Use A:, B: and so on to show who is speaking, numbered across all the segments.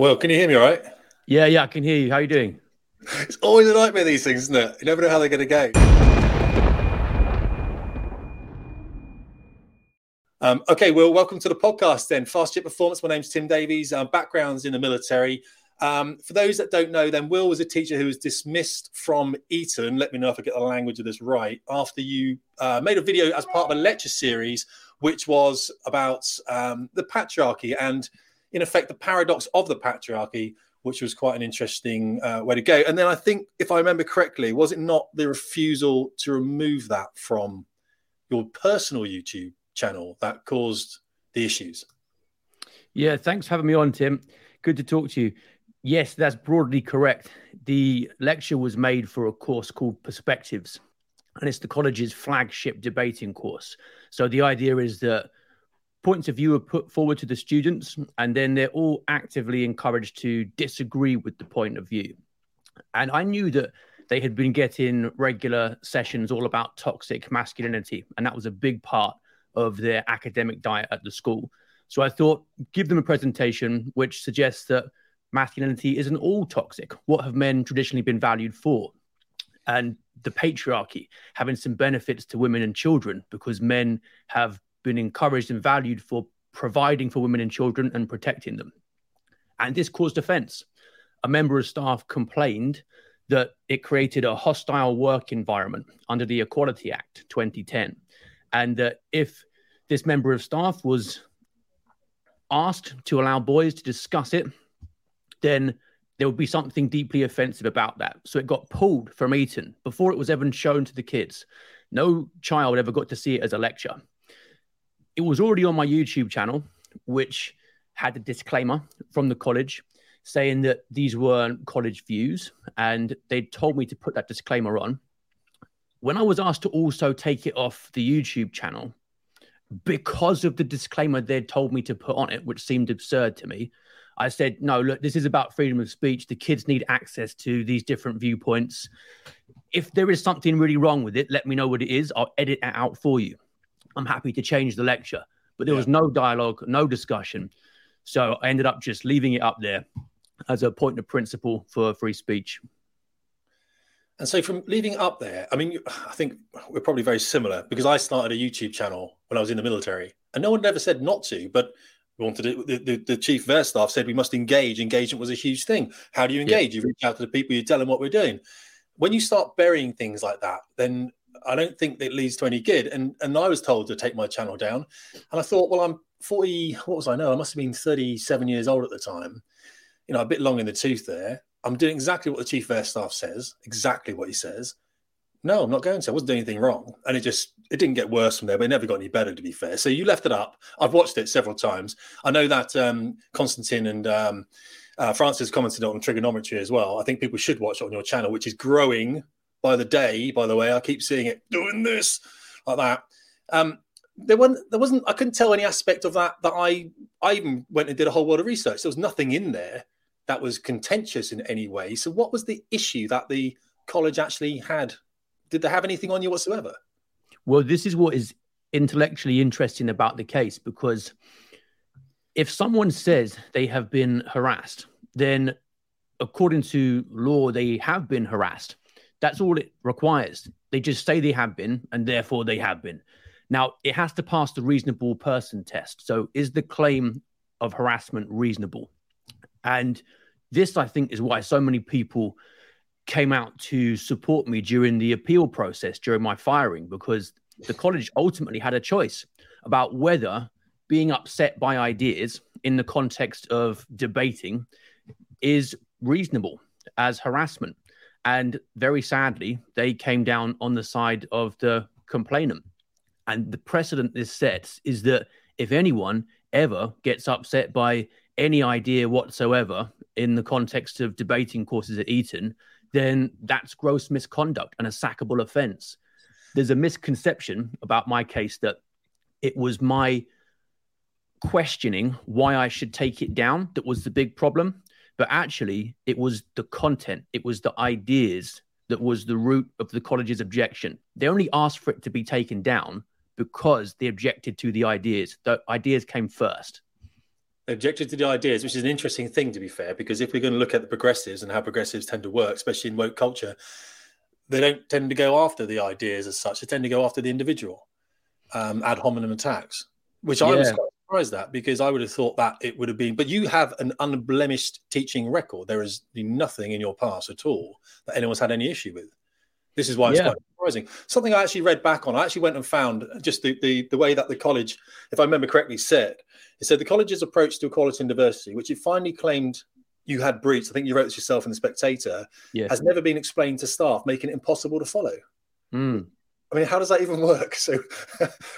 A: Well, can you hear me all right?
B: Yeah, yeah, I can hear you. How are you doing?
A: It's always a nightmare, these things, isn't it? You never know how they're going to go. Um, okay, well, welcome to the podcast then. Fast Jet Performance. My name's Tim Davies. Um, backgrounds in the military. Um, for those that don't know, then Will was a teacher who was dismissed from Eton. Let me know if I get the language of this right. After you uh, made a video as part of a lecture series, which was about um, the patriarchy and, in effect, the paradox of the patriarchy, which was quite an interesting uh, way to go. And then I think, if I remember correctly, was it not the refusal to remove that from your personal YouTube channel that caused the issues?
B: Yeah, thanks for having me on, Tim. Good to talk to you. Yes, that's broadly correct. The lecture was made for a course called Perspectives, and it's the college's flagship debating course. So the idea is that points of view are put forward to the students, and then they're all actively encouraged to disagree with the point of view. And I knew that they had been getting regular sessions all about toxic masculinity, and that was a big part of their academic diet at the school. So I thought, give them a presentation which suggests that masculinity isn't all toxic. What have men traditionally been valued for? And the patriarchy having some benefits to women and children because men have been encouraged and valued for providing for women and children and protecting them. And this caused offense. A member of staff complained that it created a hostile work environment under the Equality Act 2010. And that if this member of staff was asked to allow boys to discuss it then there would be something deeply offensive about that. So it got pulled from Eton before it was even shown to the kids. No child ever got to see it as a lecture. It was already on my YouTube channel, which had a disclaimer from the college saying that these weren't college views, and they told me to put that disclaimer on. When I was asked to also take it off the YouTube channel, because of the disclaimer they'd told me to put on it, which seemed absurd to me, I said, no, look, this is about freedom of speech. The kids need access to these different viewpoints. If there is something really wrong with it, let me know what it is. I'll edit it out for you. I'm happy to change the lecture. But there yeah. was no dialogue, no discussion. So I ended up just leaving it up there as a point of principle for free speech.
A: And so, from leaving up there, I mean, I think we're probably very similar because I started a YouTube channel when I was in the military, and no one ever said not to. But we wanted it. The, the, the chief of air staff said we must engage. Engagement was a huge thing. How do you engage? Yeah. You reach out to the people, you tell them what we're doing. When you start burying things like that, then I don't think that leads to any good. And and I was told to take my channel down, and I thought, well, I'm 40. What was I know? I must have been 37 years old at the time. You know, a bit long in the tooth there. I'm doing exactly what the chief air staff says, exactly what he says. No, I'm not going to. I wasn't doing anything wrong. And it just it didn't get worse from there, but it never got any better, to be fair. So you left it up. I've watched it several times. I know that um, Konstantin and um, uh, Francis commented on Triggernometry as well. I think people should watch it on your channel, which is growing by the day. By the way, I keep seeing it doing this like that. Um, there wasn't, there wasn't. I couldn't tell any aspect of that that I. I even went and did a whole world of research. There was nothing in there that was contentious in any way. So, what was the issue that the college actually had did they have anything on you whatsoever?
B: Well, this is what is intellectually interesting about the case because if someone says they have been harassed, then according to law, they have been harassed. That's all it requires. They just say they have been, and therefore they have been. Now, it has to pass the reasonable person test. So, is the claim of harassment reasonable? And this, I think, is why so many people came out to support me during the appeal process during my firing because the college ultimately had a choice about whether being upset by ideas in the context of debating is reasonable as harassment. And very sadly, they came down on the side of the complainant. And the precedent this sets is that if anyone ever gets upset by any idea whatsoever in the context of debating courses at Eton, then that's gross misconduct and a sackable offense. There's a misconception about my case that it was my questioning why I should take it down that was the big problem. But actually, it was the content, it was the ideas that was the root of the college's objection. They only asked for it to be taken down because they objected to the ideas. The ideas came first.
A: They objected to the ideas, which is an interesting thing, to be fair, because if we're going to look at the progressives and how progressives tend to work, especially in woke culture, they don't tend to go after the ideas as such. They tend to go after the individual, um, ad hominem attacks, which yeah. I was quite surprised at because I would have thought that it would have been. But you have an unblemished teaching record. There is nothing in your past at all that anyone's had any issue with. This is why it's yeah. quite surprising. Something I actually read back on. I actually went and found just the, the, the way that the college, if I remember correctly, said it said the college's approach to equality and diversity, which it finally claimed you had breached. I think you wrote this yourself in the Spectator. Yes. Has never been explained to staff, making it impossible to follow.
B: Mm.
A: I mean, how does that even work? So,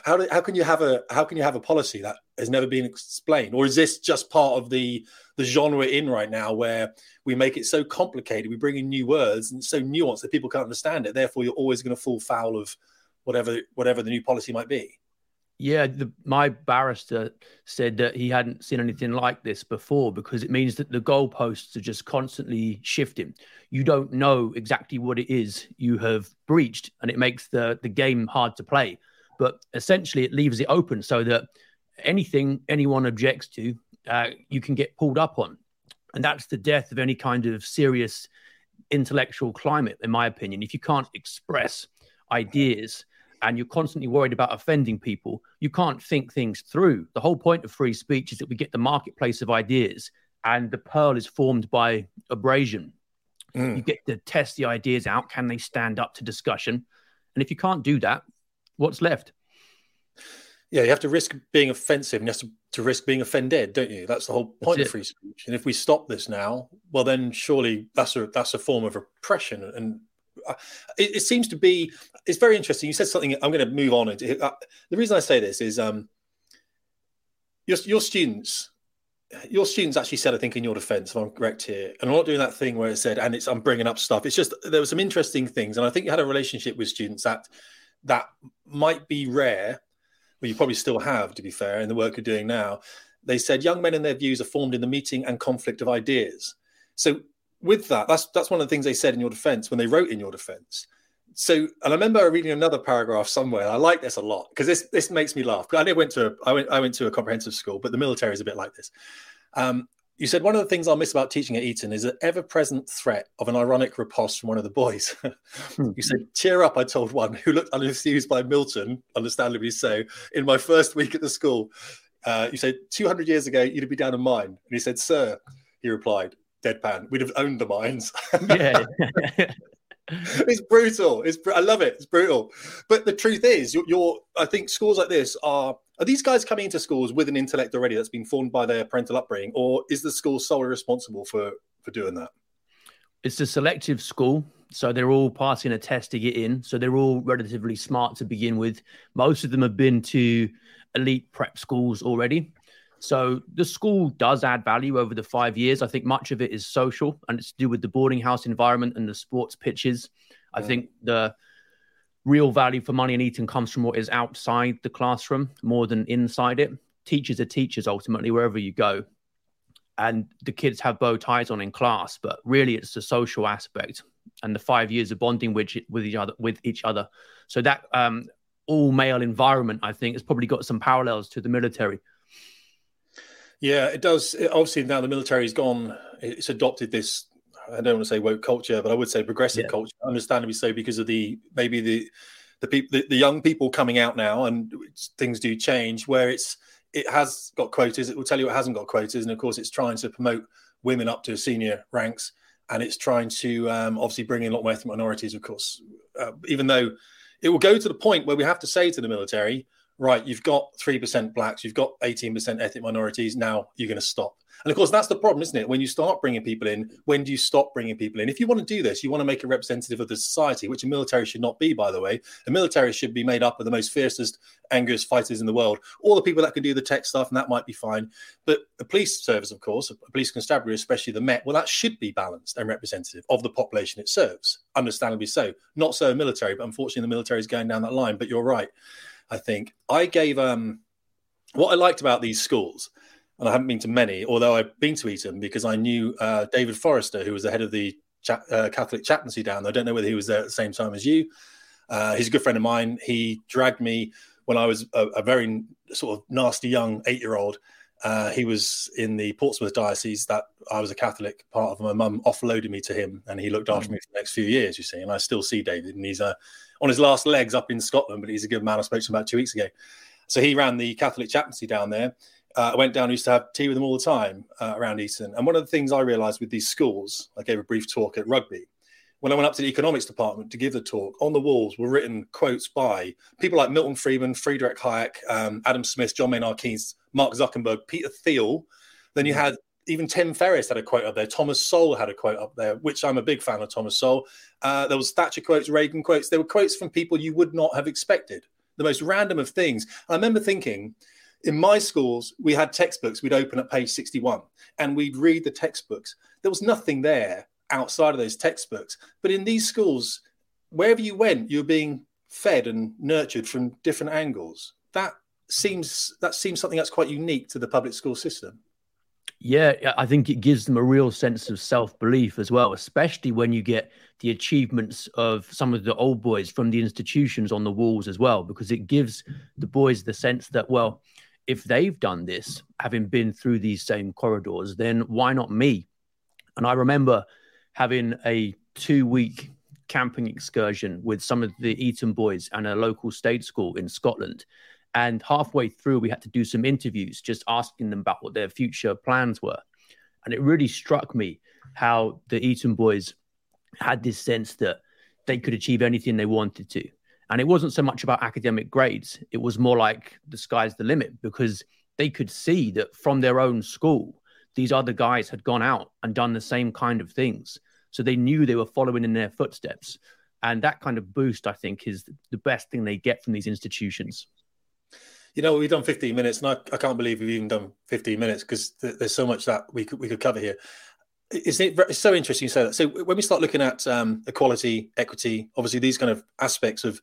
A: how do, how can you have a how can you have a policy that has never been explained, or is this just part of the the genre in right now where we make it so complicated, we bring in new words and so nuanced that people can't understand it. Therefore, you're always going to fall foul of whatever whatever the new policy might be.
B: Yeah, the, my barrister said that he hadn't seen anything like this before because it means that the goalposts are just constantly shifting. You don't know exactly what it is you have breached, and it makes the, the game hard to play. But essentially, it leaves it open so that anything anyone objects to, uh, you can get pulled up on. And that's the death of any kind of serious intellectual climate, in my opinion. If you can't express ideas, and you're constantly worried about offending people, you can't think things through. The whole point of free speech is that we get the marketplace of ideas, and the pearl is formed by abrasion. Mm. You get to test the ideas out. Can they stand up to discussion? And if you can't do that, what's left?
A: Yeah, you have to risk being offensive and you have to, to risk being offended, don't you? That's the whole point of free speech. And if we stop this now, well, then surely that's a that's a form of oppression and it, it, seems to be it's very interesting. You said something i'm going to move on. Uh, the reason i say this is um your, your students your students actually said i think in your defense if i'm correct here and i'm not doing that thing where it said and it's i'm bringing up stuff. It's just there were some interesting things and i think you had a relationship with students that that might be rare but you probably still have to be fair in the work you're doing now. They said young men and their views are formed in the meeting and conflict of ideas. So with that, that's that's one of the things they said in your defense when they wrote in your defense. So, and I remember reading another paragraph somewhere. I like this a lot because this this makes me laugh. I went to I went I went to a comprehensive school, but the military is a bit like this. Um, you said one of the things I'll miss about teaching at Eton is the ever-present threat of an ironic riposte from one of the boys. you said, "Cheer up," I told one who looked unenthused by Milton, understandably so, in my first week at the school. Uh, you said, "200 years ago, you'd be down in mine," and he said, "Sir," he replied, deadpan. We'd have owned the mines.
B: yeah.
A: it's brutal. It's I love it. It's brutal. But the truth is, you're, you're, I think schools like this are are these guys coming into schools with an intellect already that's been formed by their parental upbringing, or is the school solely responsible for for doing that?
B: It's a selective school, so they're all passing a test to get in. So they're all relatively smart to begin with. Most of them have been to elite prep schools already. So the school does add value over the five years. I think much of it is social and it's to do with the boarding house environment and the sports pitches. I think the real value for money in Eton comes from what is outside the classroom more than inside it. Teachers are teachers ultimately, wherever you go. And the kids have bow ties on in class, but really it's the social aspect and the five years of bonding with, with each other with each other. So that um, all male environment, I think, has probably got some parallels to the military
A: yeah, it does. It, obviously, now the military's gone. It's adopted this. I don't want to say woke culture, but I would say progressive yeah. culture. Understandably so, because of the maybe the the people, the, the young people coming out now, and things do change. Where it's it has got quotas. It will tell you it hasn't got quotas, and of course, it's trying to promote women up to senior ranks, and it's trying to um, obviously bring in a lot more ethnic minorities. Of course, uh, even though it will go to the point where we have to say to the military, right, you've got 3% blacks, you've got 18% ethnic minorities, now you're going to stop. And of course, that's the problem, isn't it? When you start bringing people in, when do you stop bringing people in? If you want to do this, you want to make a representative of the society, which a military should not be, by the way. A military should be made up of the most fiercest, angriest fighters in the world. All the people that can do the tech stuff, and that might be fine. But a police service, of course, a police constabulary, especially the Met, well, that should be balanced and representative of the population it serves. Understandably so. Not so a military, but unfortunately, the military is going down that line. But you're right. I think I gave um, what I liked about these schools, and I haven't been to many, although I've been to Eton because I knew uh, David Forrester, who was the head of the cha- uh, Catholic chaplaincy down there. I don't know whether he was there at the same time as you. Uh, he's a good friend of mine. He dragged me when I was a, a very sort of nasty young eight year old Uh, he was in the Portsmouth diocese that I was a Catholic part of. My mum offloaded me to him, and he looked after mm. me for the next few years. You see, and I still see David, and he's uh, on his last legs up in Scotland, but he's a good man. I spoke to him about two weeks ago. So he ran the Catholic chaplaincy down there. Uh, I went down, used to have tea with them all the time uh, around Eton. And one of the things I realized with these schools, I gave a brief talk at rugby. When I went up to the economics department to give the talk, on the walls were written quotes by people like Milton Friedman, Friedrich Hayek, um, Adam Smith, John Maynard Keynes, Mark Zuckerberg, Peter Thiel. Then you mm. had even Tim Ferriss had a quote up there. Thomas Sowell had a quote up there, which I'm a big fan of Thomas Sowell. Uh, there was Thatcher quotes, Reagan quotes. There were quotes from people you would not have expected. The most random of things. I remember thinking, in my schools, we had textbooks. We'd open at page 61 and we'd read the textbooks. There was nothing there outside of those textbooks. But in these schools, wherever you went, you were being fed and nurtured from different angles. That seems that seems something that's quite unique to the public school system.
B: Yeah, I think it gives them a real sense of self belief as well, especially when you get the achievements of some of the old boys from the institutions on the walls as well, because it gives the boys the sense that, well, if they've done this, having been through these same corridors, then why not me? And I remember having a two week camping excursion with some of the Eton boys and a local state school in Scotland. And halfway through, we had to do some interviews, just asking them about what their future plans were. And it really struck me how the Eton boys had this sense that they could achieve anything they wanted to. And it wasn't so much about academic grades, it was more like the sky's the limit because they could see that from their own school, these other guys had gone out and done the same kind of things. So they knew they were following in their footsteps. And that kind of boost, I think, is the best thing they get from these institutions
A: you know, we've done 15 minutes, and I, I can't believe we've even done 15 minutes because th- there's so much that we could we could cover here. It's, it's so interesting you say that. So when we start looking at um, equality, equity, obviously these kind of aspects of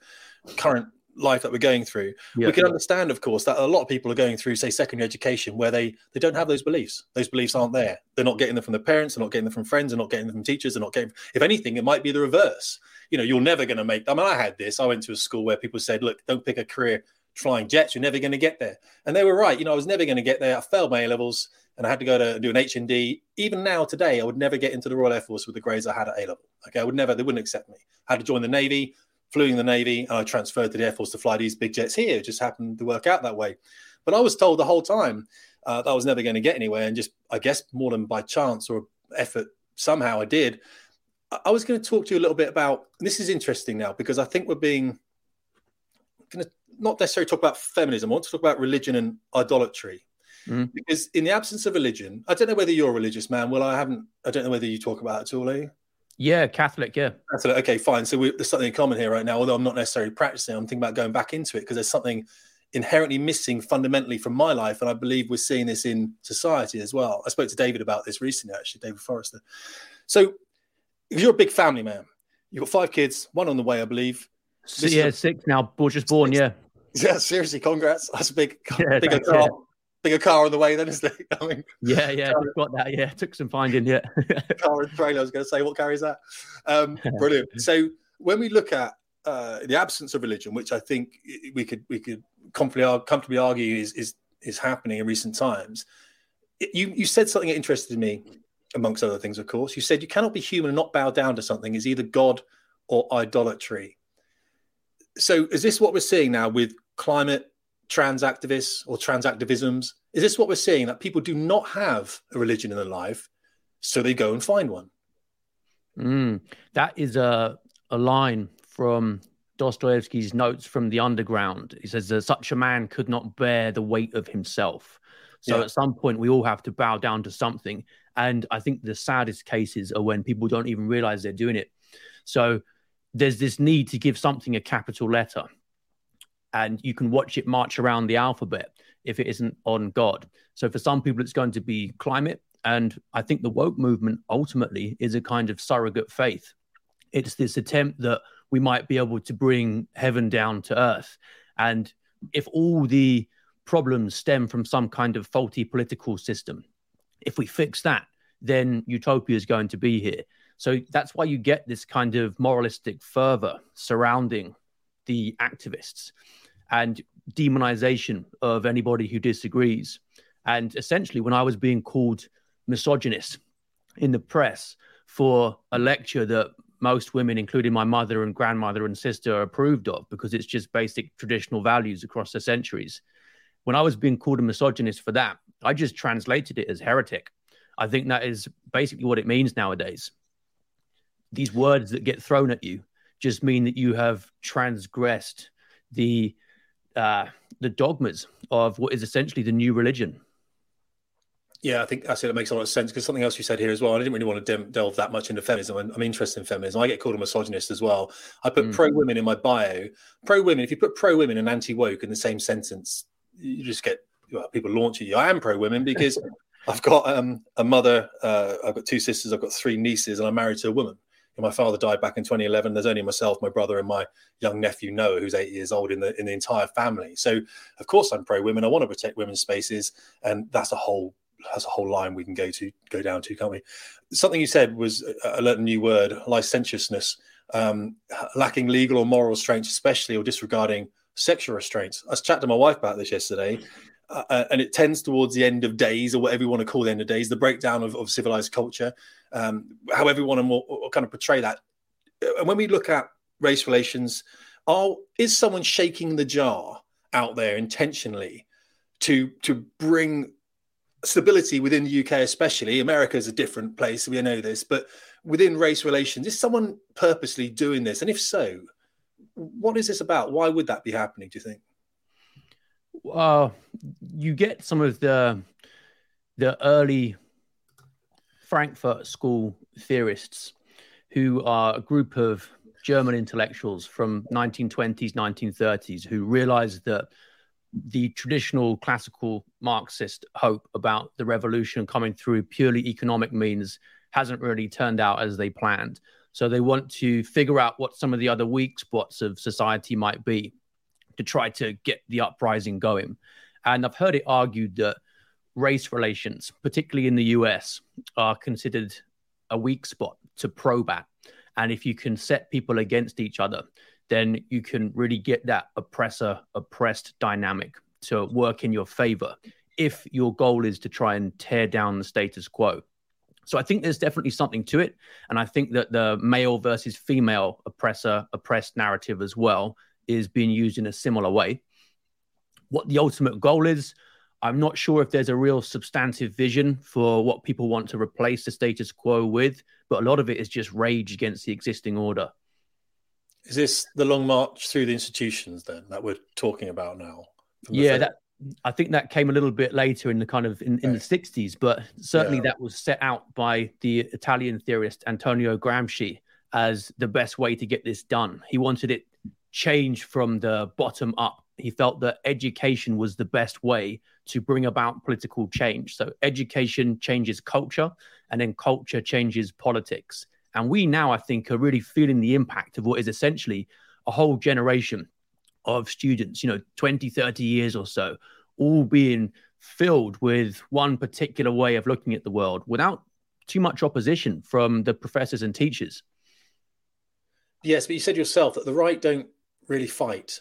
A: current life that we're going through, yeah, we can understand, of course, that a lot of people are going through, say, secondary education where they they don't have those beliefs. Those beliefs aren't there. They're not getting them from their parents. They're not getting them from friends. They're not getting them from teachers. They're not getting. If anything, it might be the reverse. You know, you're never going to make. I mean, I had this. I went to a school where people said, "Look, don't pick a career flying jets. You're never going to get there. And they were right. You know, I was never going to get there. I failed my A levels and I had to go to do an HND. Even now, today, I would never get into the Royal Air Force with the grades I had at A level. Okay, I would never. They wouldn't accept me. I had to join the Navy, flew in the Navy, and I transferred to the Air Force to fly these big jets here. It just happened to work out that way. But I was told the whole time uh, that I was never going to get anywhere, and just I guess more than by chance or effort, somehow I did. I was going to talk to you a little bit about. this is interesting now because I think we're being going to not necessarily talk about feminism. I want to talk about religion and idolatry. Mm. Because in the absence of religion, I don't know whether you're a religious man. Well, I haven't. I don't know whether you talk about it at all. Are you?
B: Yeah, Catholic. Yeah.
A: Catholic. Okay, fine. So we, there's something in common here right now. Although I'm not necessarily practicing, I'm thinking about going back into it because there's something inherently missing fundamentally from my life, and I believe we're seeing this in society as well. I spoke to David about this recently, actually, David Forrester. So, if you're a big family man. You've got five kids, one on the way, I believe.
B: This yeah, a, six now. Just born. Six. Yeah.
A: Yeah, seriously, congrats. That's a big, yeah, bigger car, yeah. bigger car on the way then, isn't it?
B: I mean, yeah, yeah, car, got that. Yeah, took some finding. Yeah,
A: car and trailer. I was going to say, what carries that? Um, brilliant. So when we look at uh, the absence of religion, which I think we could we could comfortably, comfortably argue is is is happening in recent times, you you said something that interested me, amongst other things, of course. You said you cannot be human and not bow down to something. Is either God or idolatry so is this what we're seeing now with climate trans activists or trans activisms? Is this what we're seeing that people do not have a religion in their life, so they go and find one?
B: Mm, that is a a line from Dostoevsky's notes from the underground. He says that such a man could not bear the weight of himself. So yeah. at some point, we all have to bow down to something. And I think the saddest cases are when people don't even realize they're doing it. So there's this need to give something a capital letter and you can watch it march around the alphabet if it isn't on God. So for some people, it's going to be climate. And I think the woke movement ultimately is a kind of surrogate faith. It's this attempt that we might be able to bring heaven down to earth. And if all the problems stem from some kind of faulty political system, if we fix that, then utopia is going to be here. So that's why you get this kind of moralistic fervor surrounding the activists and demonization of anybody who disagrees. And essentially, when I was being called misogynist in the press for a lecture that most women, including my mother and grandmother and sister, approved of because it's just basic traditional values across the centuries. When I was being called a misogynist for that, I just translated it as heretic. I think that is basically what it means nowadays. These words that get thrown at you just mean that you have transgressed the uh, the dogmas of what is essentially the new religion.
A: Yeah, I think I said it makes a lot of sense because something else you said here as well. I didn't really want to delve that much into feminism. I'm, I'm, interested in feminism. I get called a misogynist as well. I put mm. pro women in my bio. Pro women. If you put pro women and anti woke in the same sentence, you just get well, people launch at you. I am pro women because I've got um, a mother. Uh, I've got two sisters. I've got three nieces, and I'm married to a woman. My father died back in 2011. There's only myself, my brother, and my young nephew Noah, who's eight years old in the in the entire family. So, of course, I'm pro women. I want to protect women's spaces, and that's a whole has a whole line we can go to go down to, can't we? Something you said was I a new word: licentiousness, um, lacking legal or moral restraints, especially or disregarding sexual restraints. I was chatting to my wife about this yesterday, uh, uh, and it tends towards the end of days or whatever you want to call the end of days, the breakdown of, of civilized culture, um, want to more, kind of portray that. And when we look at race relations, are is someone shaking the jar out there intentionally to to bring stability within the UK, especially. America is a different place. We know this, but within race relations, is someone purposely doing this? And if so, what is this about? Why would that be happening? Do you think?
B: Uh, you get some of the the early Frankfurt School theorists, who are a group of German intellectuals from 1920s, 1930s, who realized that the traditional classical Marxist hope about the revolution coming through purely economic means hasn't really turned out as they planned. So they want to figure out what some of the other weak spots of society might be to try to get the uprising going. And I've heard it argued that race relations, particularly in the US, are considered a weak spot to probe at. And if you can set people against each other, then you can really get that oppressor oppressed dynamic to work in your favor if your goal is to try and tear down the status quo. So I think there's definitely something to it. And I think that the male versus female oppressor oppressed narrative as well is being used in a similar way. What the ultimate goal is, I'm not sure if there's a real substantive vision for what people want to replace the status quo with, but a lot of it is just rage against the existing order.
A: Is this the long march through the institutions then that we're talking about now?
B: Yeah, that I think that came a little bit later in the kind of in, in the 60s, but certainly yeah. that was set out by the Italian theorist Antonio Gramsci as the best way to get this done. He wanted it changed from the bottom up. He felt that education was the best way to bring about political change. So education changes culture, and then culture changes politics. And we now, I think, are really feeling the impact of what is essentially a whole generation of students, you know, 20, 30 years or so, all being filled with one particular way of looking at the world without too much opposition from the professors and teachers.
A: Yes, but you said yourself that the right don't really fight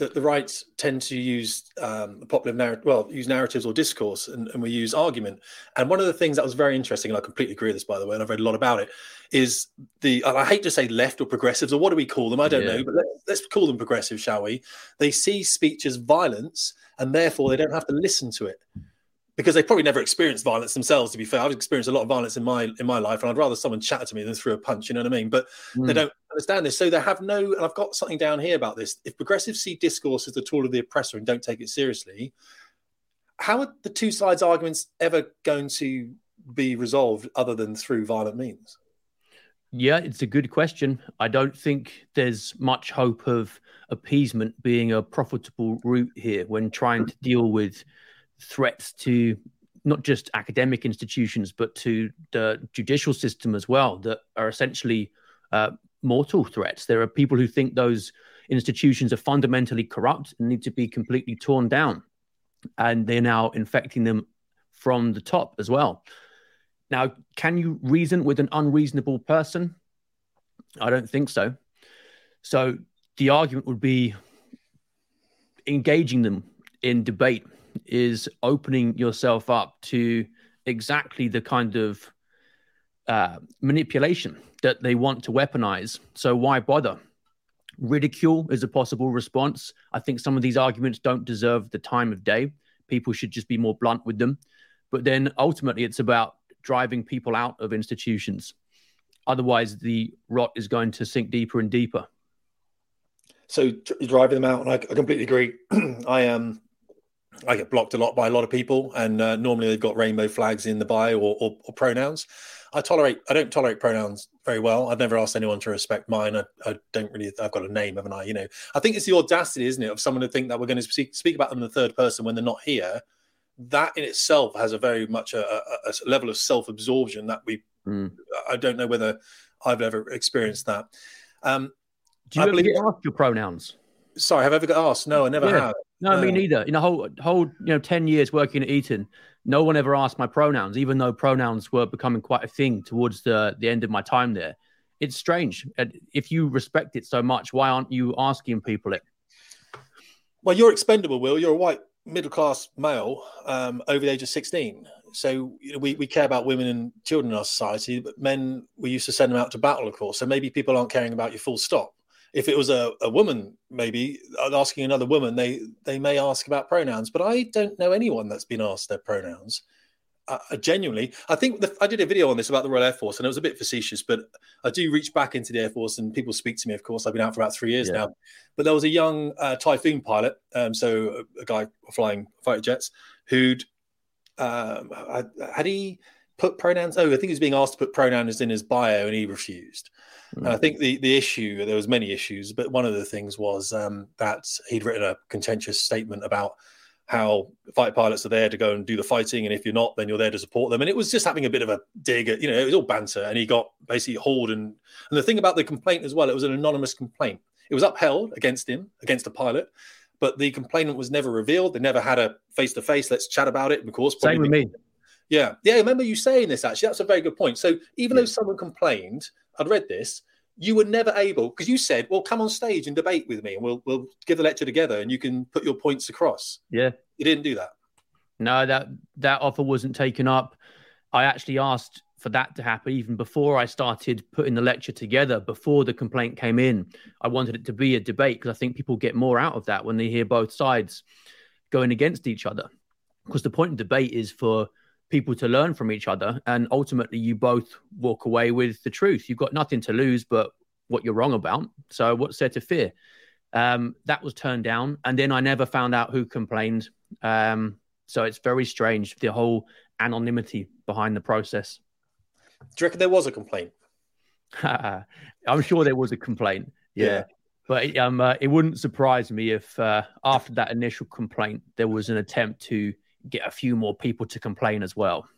A: that the rights tend to use um, popular narrative, well, use narratives or discourse, and, and, we use argument. And one of the things that was very interesting, and I completely agree with this, by the way, and I've read a lot about it, is the, I hate to say left or progressives, or what do we call them? I don't yeah. know, but let, let's call them progressive, shall we? They see speech as violence, and therefore they don't have to listen to it because they probably never experienced violence themselves. To be fair, I've experienced a lot of violence in my in my life, and I'd rather someone chat to me than throw a punch. You know what I mean? But mm. they don't understand this, so they have no. And I've got something down here about this. If progressives see discourse as the tool of the oppressor and don't take it seriously, how are the two sides' arguments ever going to be resolved other than through violent means?
B: Yeah, it's a good question. I don't think there's much hope of appeasement being a profitable route here when trying to deal with threats to not just academic institutions, but to the judicial system as well, that are essentially uh, mortal threats. There are people who think those institutions are fundamentally corrupt and need to be completely torn down. And they're now infecting them from the top as well. Now, can you reason with an unreasonable person? I don't think so. So the argument would be engaging them in debate is opening yourself up to exactly the kind of uh, manipulation that they want to weaponize. So why bother? Ridicule is a possible response. I think some of these arguments don't deserve the time of day. People should just be more blunt with them. But then ultimately, it's about driving people out of institutions. Otherwise, the rot is going to sink deeper and deeper.
A: So driving them out, and I, I completely agree. I um, I get blocked a lot by a lot of people, and uh, normally they've got rainbow flags in the bio or, or, or, pronouns. I tolerate. I don't tolerate pronouns very well. I've never asked anyone to respect mine. I, I, don't really. I've got a name, haven't I? You know. I think it's the audacity, isn't it, of someone to think that we're going to speak, speak about them in the third person when they're not here. That in itself has a very much a, a, a level of self-absorption that we. Mm. I don't know whether I've ever experienced that. Um,
B: do you I ever believe, get asked your pronouns?
A: Sorry, have I ever got asked? No, I never yeah. have.
B: No, uh, me neither. In a whole whole you know ten years working at Eton, no one ever asked my pronouns, even though pronouns were becoming quite a thing towards the the end of my time there. It's strange. If you respect it so much, why aren't you asking people it?
A: Well, you're expendable, Will. You're a white middle class male um, over the age of 16. So you know, we, we care about women and children in our society, but men, we used to send them out to battle, of course. So maybe people aren't caring about you full stop if it was a, a woman maybe asking another woman. They they may ask about pronouns but i don't know anyone that's been asked their pronouns. Uh, genuinely i think the, i did a video on this about the royal air force and it was a bit facetious but i do reach back into the air force and people speak to me of course. I've been out for about three years yeah. now. But there was a young uh, typhoon pilot um, so a, a, guy flying fighter jets who'd um, had he put pronouns oh i think he was being asked to put pronouns in his bio and he refused and I think the the issue there was many issues, but one of the things was um, that he'd written a contentious statement about how fighter pilots are there to go and do the fighting, and if you're not, then you're there to support them. And it was just having a bit of a dig at, you know, it was all banter, and he got basically hauled. And and the thing about the complaint as well, it was an anonymous complaint. It was upheld against him, against a pilot, but the complainant was never revealed. They never had a face to face. Let's chat about it. Of course,
B: same with me.
A: Yeah, yeah. I remember you saying this actually. That's a very good point. So even yeah. though someone complained, I'd read this. You were never able because you said, "Well, come on stage and debate with me, and we'll we'll give the lecture together, and you can put your points across."
B: Yeah,
A: you didn't do that.
B: No, that that offer wasn't taken up. I actually asked for that to happen even before I started putting the lecture together. Before the complaint came in, I wanted it to be a debate because I think people get more out of that when they hear both sides going against each other. Because the point of debate is for people to learn from each other and ultimately you both walk away with the truth. You've got nothing to lose but what you're wrong about. So what's there to fear? Um, that was turned down and then i never found out who complained. Um, so it's very strange the whole anonymity behind the process.
A: Do you reckon there was a complaint?
B: I'm sure there was a complaint yeah, yeah. But um, uh, it wouldn't surprise me if uh, after that initial complaint, there was an attempt to get a few more people to complain as well.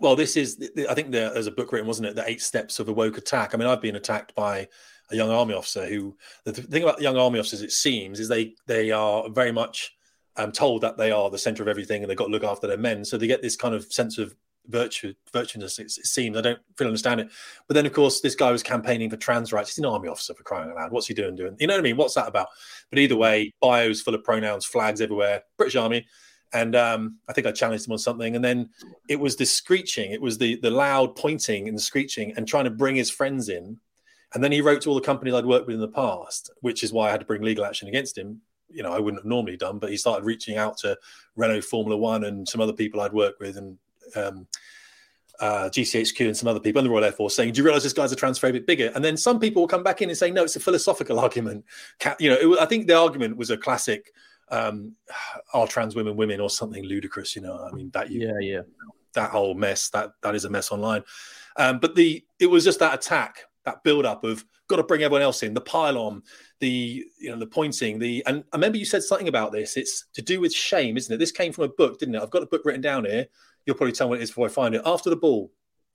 A: Well, this is, I think there's a book written, wasn't it? The Eight Steps of a Woke Attack. I mean, I've been attacked by a young army officer who, the thing about young army officers, it seems, is they, they are very much um, told that they are the center of everything and they've got to look after their men. So they get this kind of sense of virtue, virtuousness, it, it seems. I don't fully understand it. But then, of course, this guy was campaigning for trans rights. He's an army officer for crying out loud. What's he doing? Doing, you know what I mean? What's that about? But either way, bios full of pronouns, flags everywhere. British Army and um, I think I challenged him on something, and then it was the screeching, it was the the loud pointing and screeching, and trying to bring his friends in, and then he wrote to all the companies I'd worked with in the past, which is why I had to bring legal action against him. You know, I wouldn't have normally done, but he started reaching out to Renault Formula One and some other people I'd worked with, and um, uh, GCHQ and some other people in the Royal Air Force saying, "Do you realise this guy's a transphobic bigot?" And then some people will come back in and say, "No, it's a philosophical argument." You know, it, I think the argument was a classic um, are trans women women or something ludicrous? You know, I mean that
B: you, yeah, yeah,
A: that whole mess that that is a mess online. Um, but the it was just that attack, that build up of got to bring everyone else in, the pylon, the you know the pointing, the and I remember you said something about this. It's to do with shame, isn't it? This came from a book, didn't it? I've got a book written down here. You'll probably tell me what it is before I find it. After the ball.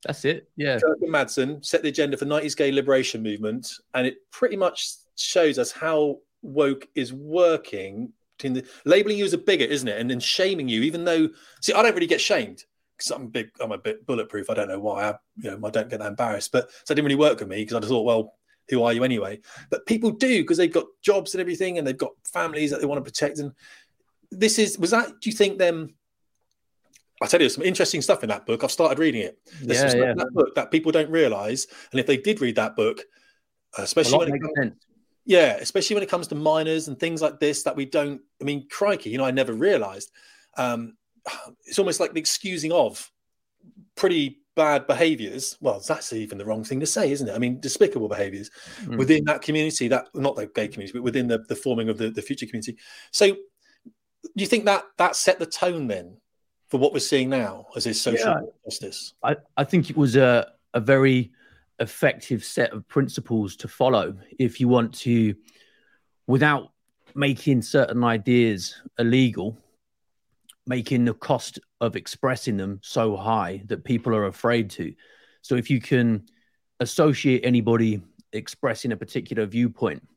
B: That's it. Yeah.
A: Kirk and Madsen set the agenda for 90s gay liberation movement, and it pretty much shows us how woke is working the, labeling you as a bigot, isn't it? And then shaming you, even though see, I don't really get shamed because I'm big, I'm a bit bulletproof. I don't know why. I, you know, I don't get that embarrassed, but so it didn't really work with me because I just thought, well, who are you anyway? But people do because they've got jobs and everything, and they've got families that they want to protect. And this is was that? Do you think them? I tell you, some interesting stuff in that book. I've started reading it. There's
B: Yeah,
A: some stuff
B: yeah.
A: in that book that people don't realize, and if they did read that book, especially when it comes. Yeah, especially when it comes to minors and things like this that we don't. I mean, crikey, you know, I never realised. Um, it's almost like the excusing of pretty bad behaviours. Well, that's even the wrong thing to say, isn't it? I mean, despicable behaviours
B: Mm.
A: within that community. That not the gay community, but within the, the forming of the, the future community. So, do you think that that set the tone then for what we're seeing now as is social
B: Yeah.
A: justice?
B: I, I think it was a, a very effective set of principles to follow if you want to, without making certain ideas illegal, making the cost of expressing them so high that people are afraid to. So if you can associate anybody expressing a particular viewpoint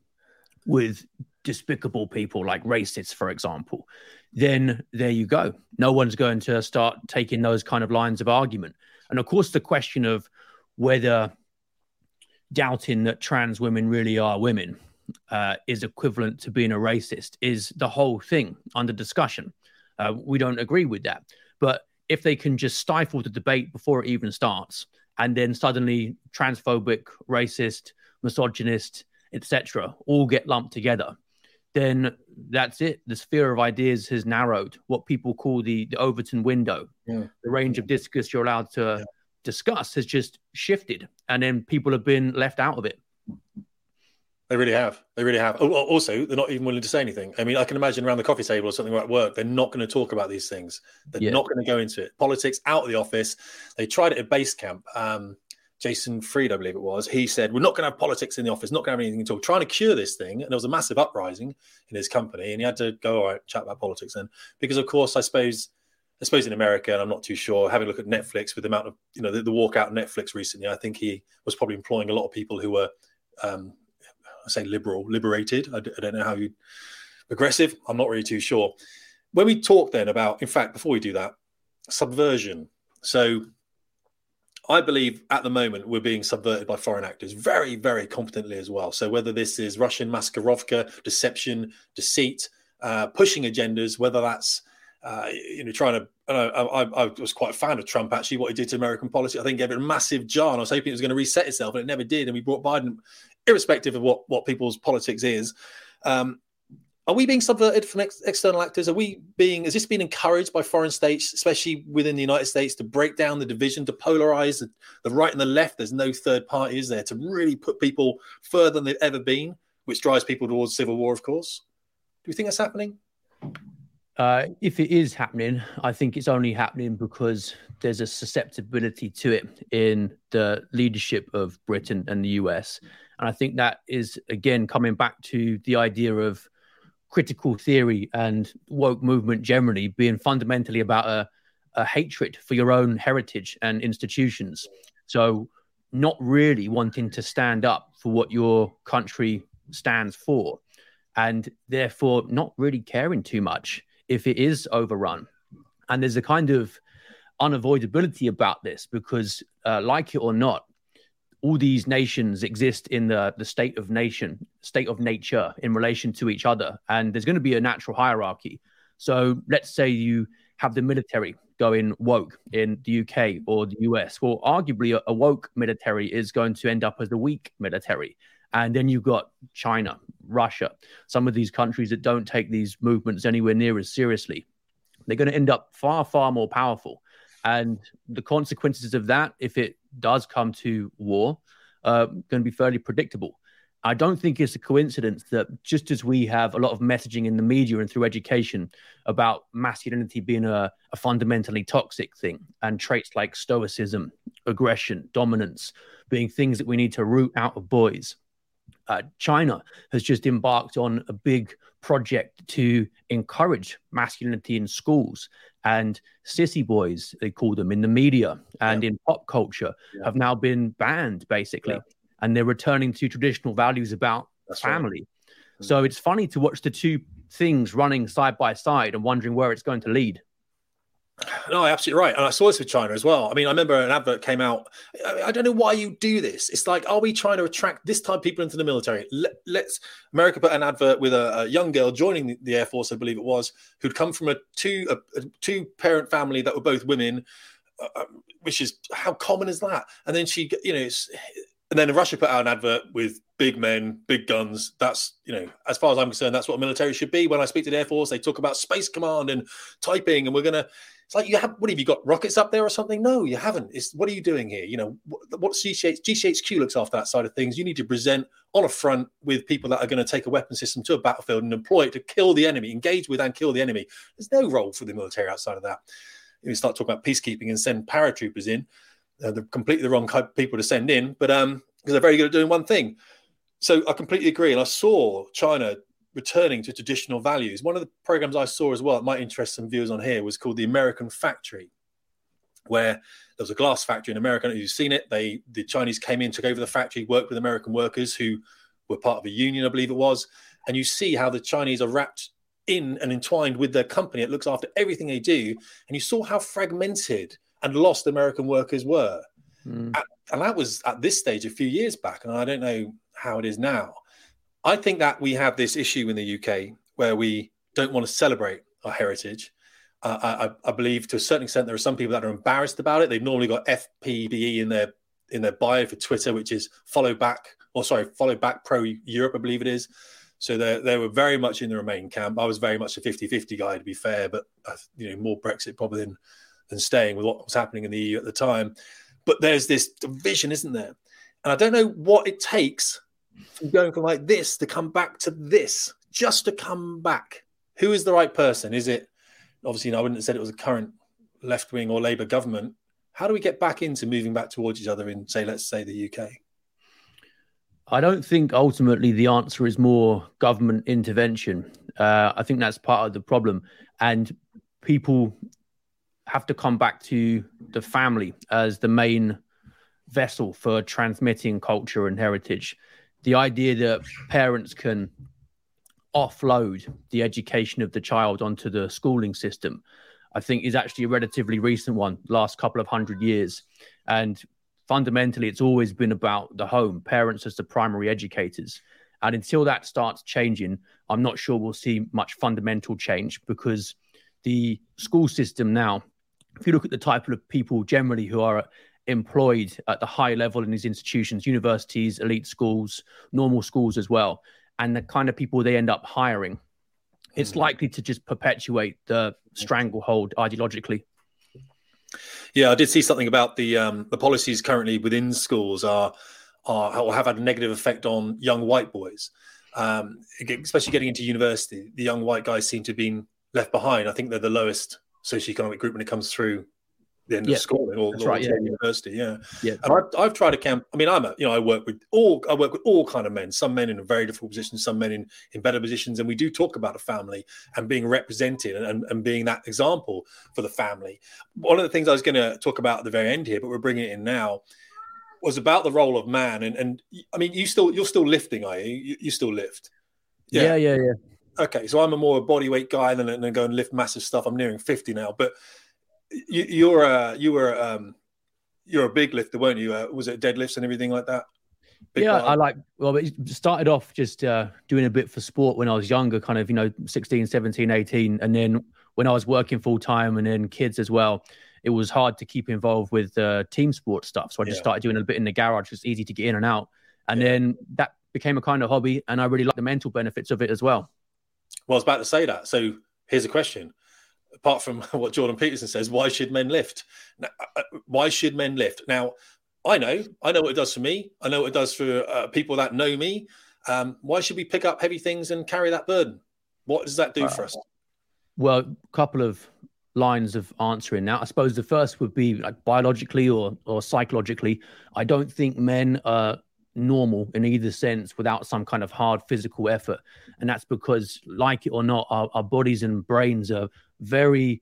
B: with despicable people like racists, for example, then there you go. No one's going to start taking those kind of lines of argument. And of course, the question of whether doubting that trans women really are women uh, is equivalent to being a racist is the whole thing under discussion. Uh, we don't agree with that. But if they can just stifle the debate before it even starts, and then suddenly transphobic, racist, misogynist, etc., all get lumped together, then that's it. The sphere of ideas has narrowed. What people call the, the Overton window,
A: Yeah.
B: the range of discourse you're allowed to
A: Yeah.
B: Discuss, has just shifted, and then people have been left out of it.
A: They really have. They really have. Oh, Also, they're not even willing to say anything. I mean, I can imagine around the coffee table or something at work, they're not going to talk about these things. They're
B: Yeah.
A: not going to go into it. Politics out of the office. They tried it at Basecamp. Um, Jason Fried, I believe it was, he said, We're not going to have politics in the office, not going to have anything at all. Trying to cure this thing. And there was a massive uprising in his company. And he had to go, All right, chat about politics then. Because, of course, I suppose. I suppose in America, and I'm not too sure, having a look at Netflix with the amount of, you know, the, the walkout Netflix recently, I think he was probably employing a lot of people who were um, I say liberal, liberated. I, d- I don't know how you progressive. I'm not really too sure. When we talk then about, in fact, before we do that, subversion. So I believe at the moment we're being subverted by foreign actors very, very competently as well. So whether this is Russian maskirovka, deception, deceit, uh, pushing agendas, whether that's uh, you know trying to. I, I, I was quite a fan of Trump actually. What he did to American policy, I think, gave it a massive jar. And I was hoping it was going to reset itself, and it never did. And we brought Biden, irrespective of what what people's politics is. Um, are we being subverted from ex- external actors? Are we being? Is this being encouraged by foreign states, especially within the United States, to break down the division, to polarize the, the right and the left? There's no third party, is there? To really put people further than they've ever been, which drives people towards civil war, of course. Do you think that's happening?
B: Uh, if it is happening, I think it's only happening because there's a susceptibility to it in the leadership of Britain and the US. And I think that is, again, coming back to the idea of critical theory and woke movement generally being fundamentally about a, a hatred for your own heritage and institutions. So, not really wanting to stand up for what your country stands for, and therefore not really caring too much if it is overrun. And there's a kind of unavoidability about this because, uh, like it or not, all these nations exist in the, the state of nation, state of nature in relation to each other. And there's going to be a natural hierarchy. So let's say you have the military going woke in the UK or the US. Well, arguably, a, a woke military is going to end up as a weak military. And then you've got China, Russia, some of these countries that don't take these movements anywhere near as seriously. They're going to end up far, far more powerful. And the consequences of that, if it does come to war, uh, going to be fairly predictable. I don't think it's a coincidence that just as we have a lot of messaging in the media and through education about masculinity being a, a fundamentally toxic thing and traits like stoicism, aggression, dominance being things that we need to root out of boys, uh, China has just embarked on a big project to encourage masculinity in schools. And sissy boys, they call them in the media and in pop culture,
A: Yeah.
B: have now been banned basically.
A: Yeah.
B: And they're returning to traditional values about
A: That's right.
B: family. So it's funny to watch the two things running side by side and wondering where it's going to lead.
A: No, absolutely right. And I saw this with China as well. I mean, I remember an advert came out. I, don't know why you do this. It's like, are we trying to attract this type of people into the military? Let, us America put an advert with a, a, young girl joining the Air Force, I believe it was, who'd come from a two a, a two parent family that were both women, uh, um, which is how common is that? And then she, you know, and then Russia put out an advert with big men, big guns. That's, you know, as far as I'm concerned, that's what a military should be. When I speak to the Air Force, they talk about space command and typing, and we're going to, it's like, you have, what have you got rockets up there or something? No, you haven't. It's, what are you doing here? You know, what, what GCH, GCHQ looks after that side of things. You need to present on a front with people that are going to take a weapon system to a battlefield and employ it to kill the enemy, engage with and kill the enemy. There's no role for the military outside of that. If you start talking about peacekeeping and send paratroopers in. Uh, they're completely the wrong people to send in, but um, because they're very good at doing one thing. So I completely agree. And I saw China returning to traditional values. One of the programs I saw as well, that might interest some viewers on here, was called the American Factory, where there was a glass factory in America. You've seen it. They the Chinese came in, took over the factory, worked with American workers who were part of a union, I believe it was. And you see how the Chinese are wrapped in and entwined with their company. It looks after everything they do. And you saw how fragmented and lost American workers were. Mm. And that was at this stage a few years back. And I don't know how it is now. I think that we have this issue in the UK where we don't want to celebrate our heritage. Uh, I, I, believe to a certain extent there are some people that are embarrassed about it. They've normally got FPBE in their in their bio for Twitter, which is follow back or sorry, follow back pro Europe, I believe it is. So they they were very much in the Remain camp. I was very much a 50-50 guy to be fair, but uh, you know more Brexit probably than than staying with what was happening in the EU at the time. But there's this division, isn't there? And I don't know what it takes from going from like this to come back to this, just to come back. Who is the right person? Is it obviously? You know, I wouldn't have said it was a current left wing or Labour government. How do we get back into moving back towards each other in, say, let's say the UK?
B: I don't think ultimately the answer is more government intervention. Uh, I think that's part of the problem. And people have to come back to the family as the main vessel for transmitting culture and heritage. The idea that parents can offload the education of the child onto the schooling system, I think, is actually a relatively recent one, last couple of hundred years. And fundamentally, it's always been about the home, parents as the primary educators. And until that starts changing, I'm not sure we'll see much fundamental change because the school system now if you look at the type of people generally who are employed at the high level in these institutions, universities, elite schools, normal schools as well, and the kind of people they end up hiring, it's mm. likely to just perpetuate the stranglehold ideologically.
A: Yeah, I did see something about the um, the policies currently within schools are are or have had a negative effect on young white boys, um, especially getting into university. The young white guys seem to have been left behind. I think they're the lowest socioeconomic group when it comes through the end yeah. of schooling or, or right, yeah. university. Yeah,
B: yeah.
A: And I've, I've tried to camp. I mean, I'm a you know I work with all I work with all kind of men. Some men in a very difficult position, some men in in better positions, and we do talk about a family and being represented and, and, and being that example for the family. One of the things I was going to talk about at the very end here, but we're bringing it in now. Was about the role of man, and and I mean, you still you're still lifting, are you? You, you still lift?
B: Yeah, yeah, yeah. yeah
A: okay, so I'm a more body weight guy than, than go and lift massive stuff. I'm nearing 50 now, but you, you're a, you were um, you're a big lifter, weren't you? Uh, was it deadlifts and everything like that?
B: Big yeah? I like. Well, it started off just uh, doing a bit for sport when I was younger, kind of you know 16, 17, 18, and then when I was working full time and then kids as well. It was hard to keep involved with uh, team sport stuff, so I just yeah. started doing a bit in the garage. It's easy to get in and out, and yeah. then that became a kind of hobby, and I really like the mental benefits of it as well.
A: Well, I was about to say that. So here's a question. Apart from what Jordan Peterson says, why should men lift? Uh, uh, why should men lift? Now, I know, I know what it does for me. I know what it does for uh, people that know me. Um, why should we pick up heavy things and carry that burden? What does that do uh, for us?
B: Well, a couple of lines of answering now. I suppose the first would be like biologically or or psychologically. I don't think men are normal in either sense without some kind of hard physical effort. And that's because, like it or not, our, our bodies and brains are very,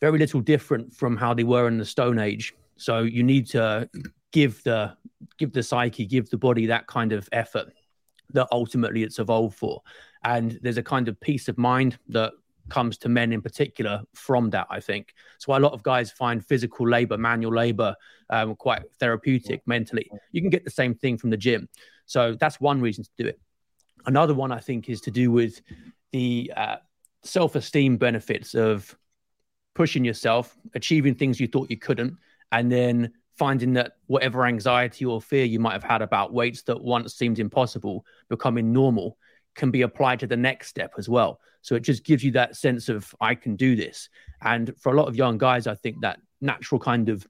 B: very little different from how they were in the Stone Age. So you need to give the give the psyche, give the body that kind of effort that ultimately it's evolved for. And there's a kind of peace of mind that comes to men in particular from that. I think so. A lot of guys find physical labor, manual labor, um, quite therapeutic mentally. You can get the same thing from the gym. So that's one reason to do it. Another one I think is to do with the uh, self-esteem benefits of pushing yourself, achieving things you thought you couldn't, and then finding that whatever anxiety or fear you might have had about weights that once seemed impossible becoming normal can be applied to the next step as well. So it just gives you that sense of I can do this. And for a lot of young guys, I think that natural kind of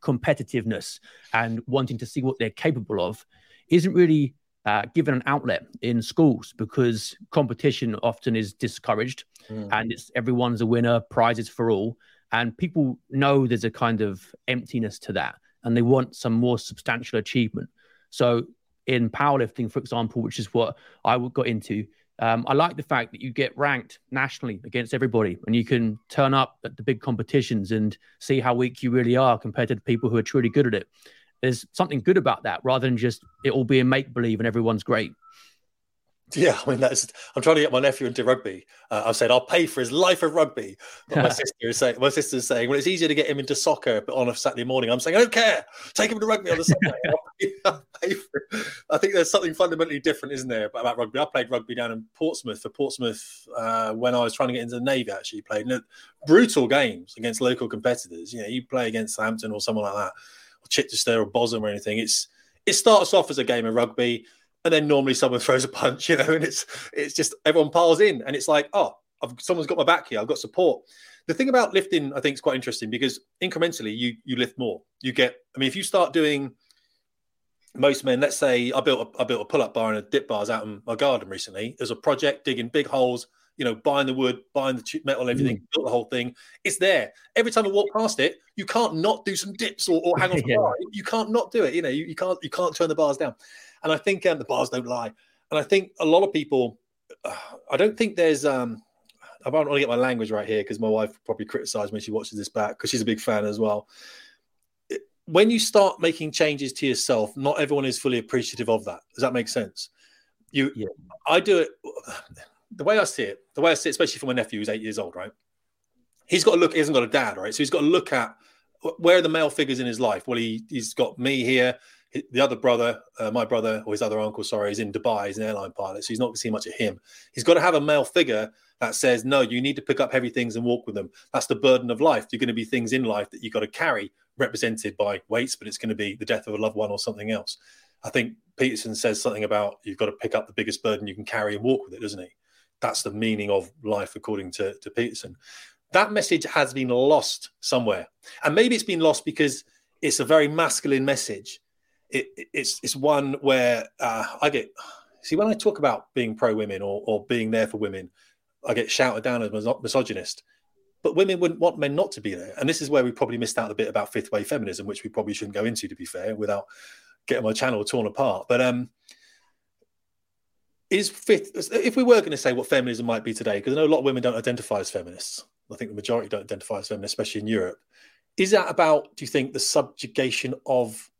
B: competitiveness and wanting to see what they're capable of isn't really uh, given an outlet in schools because competition often is discouraged mm. and it's everyone's a winner, prizes for all. And people know there's a kind of emptiness to that and they want some more substantial achievement. So in powerlifting, for example, which is what I got into, um, I like the fact that you get ranked nationally against everybody and you can turn up at the big competitions and see how weak you really are compared to the people who are truly good at it. There's something good about that rather than just it all being make believe and everyone's great.
A: Yeah, I mean that's. I'm trying to get my nephew into rugby. Uh, I've said I'll pay for his life of rugby. But my sister is saying, my sister is saying, well, it's easier to get him into soccer but on a Saturday morning. I'm saying I don't care. Take him to rugby on a Sunday. i think there's something fundamentally different, isn't there, about rugby? I played rugby down in Portsmouth for Portsmouth uh, when I was trying to get into the Navy. Actually, played brutal games against local competitors. You know, you play against Southampton or someone like that, or Chichester or Bosham or anything. It's it starts off as a game of rugby and then normally someone throws a punch, you know, and it's it's just everyone piles in, and it's like, oh, I've, someone's got my back here. I've got support. The thing about lifting, I think, is quite interesting because incrementally you you lift more. You get, I mean, if you start doing most men, let's say I built a, I built a pull up bar and a dip bars out in my garden recently. There's a project digging big holes, you know, buying the wood, buying the metal, everything, mm. built the whole thing. It's there. Every time I walk past it, you can't not do some dips or, or hang on yeah. bar. You can't not do it. You know, you, you can't you can't turn the bars down. And I think um, the bars don't lie. And I think a lot of people, uh, I don't think there's, um, I don't want to get my language right here because my wife probably criticized me. She watches this back because she's a big fan as well. when you start making changes to yourself, not everyone is fully appreciative of that. Does that make sense? You, yeah. I do it the way I see it. The way I see it, especially for my nephew who's eight years old, right? He's got to look. He hasn't got a dad, right? So he's got to look at where are the male figures in his life. Well, he he's got me here the other brother, uh, my brother or his other uncle, sorry, is in Dubai. He's an airline pilot, so he's not going to see much of him. He's got to have a male figure that says, "No, you need to pick up heavy things and walk with them." That's the burden of life. You're going to be things in life that you've got to carry, represented by weights, but it's going to be the death of a loved one or something else. I think Peterson says something about you've got to pick up the biggest burden you can carry and walk with it, doesn't he? That's the meaning of life, according to, to Peterson. That message has been lost somewhere, and maybe it's been lost because it's a very masculine message it, it's it's one where uh, I get see when I talk about being pro women or, or being there for women, I get shouted down as misogynist. But women wouldn't want men not to be there, and this is where we probably missed out a bit about fifth wave feminism, which we probably shouldn't go into, to be fair, without getting my channel torn apart. But um, is fifth if we were going to say what feminism might be today, because I know a lot of women don't identify as feminists. I think the majority don't identify as feminists, especially in Europe. Is that about, do you think, the subjugation of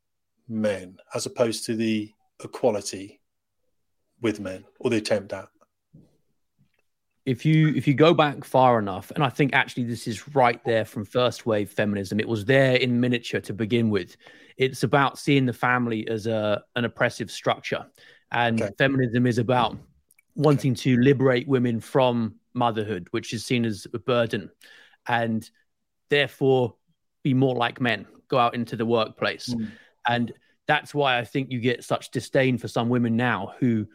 A: men as opposed to the equality with men or the attempt at
B: if you if you go back far enough and i think actually this is right there from first wave feminism it was there in miniature to begin with it's about seeing the family as a an oppressive structure and okay. feminism is about wanting to liberate women from motherhood which is seen as a burden and therefore be more like men go out into the workplace mm. And that's why I think you get such disdain for some women now who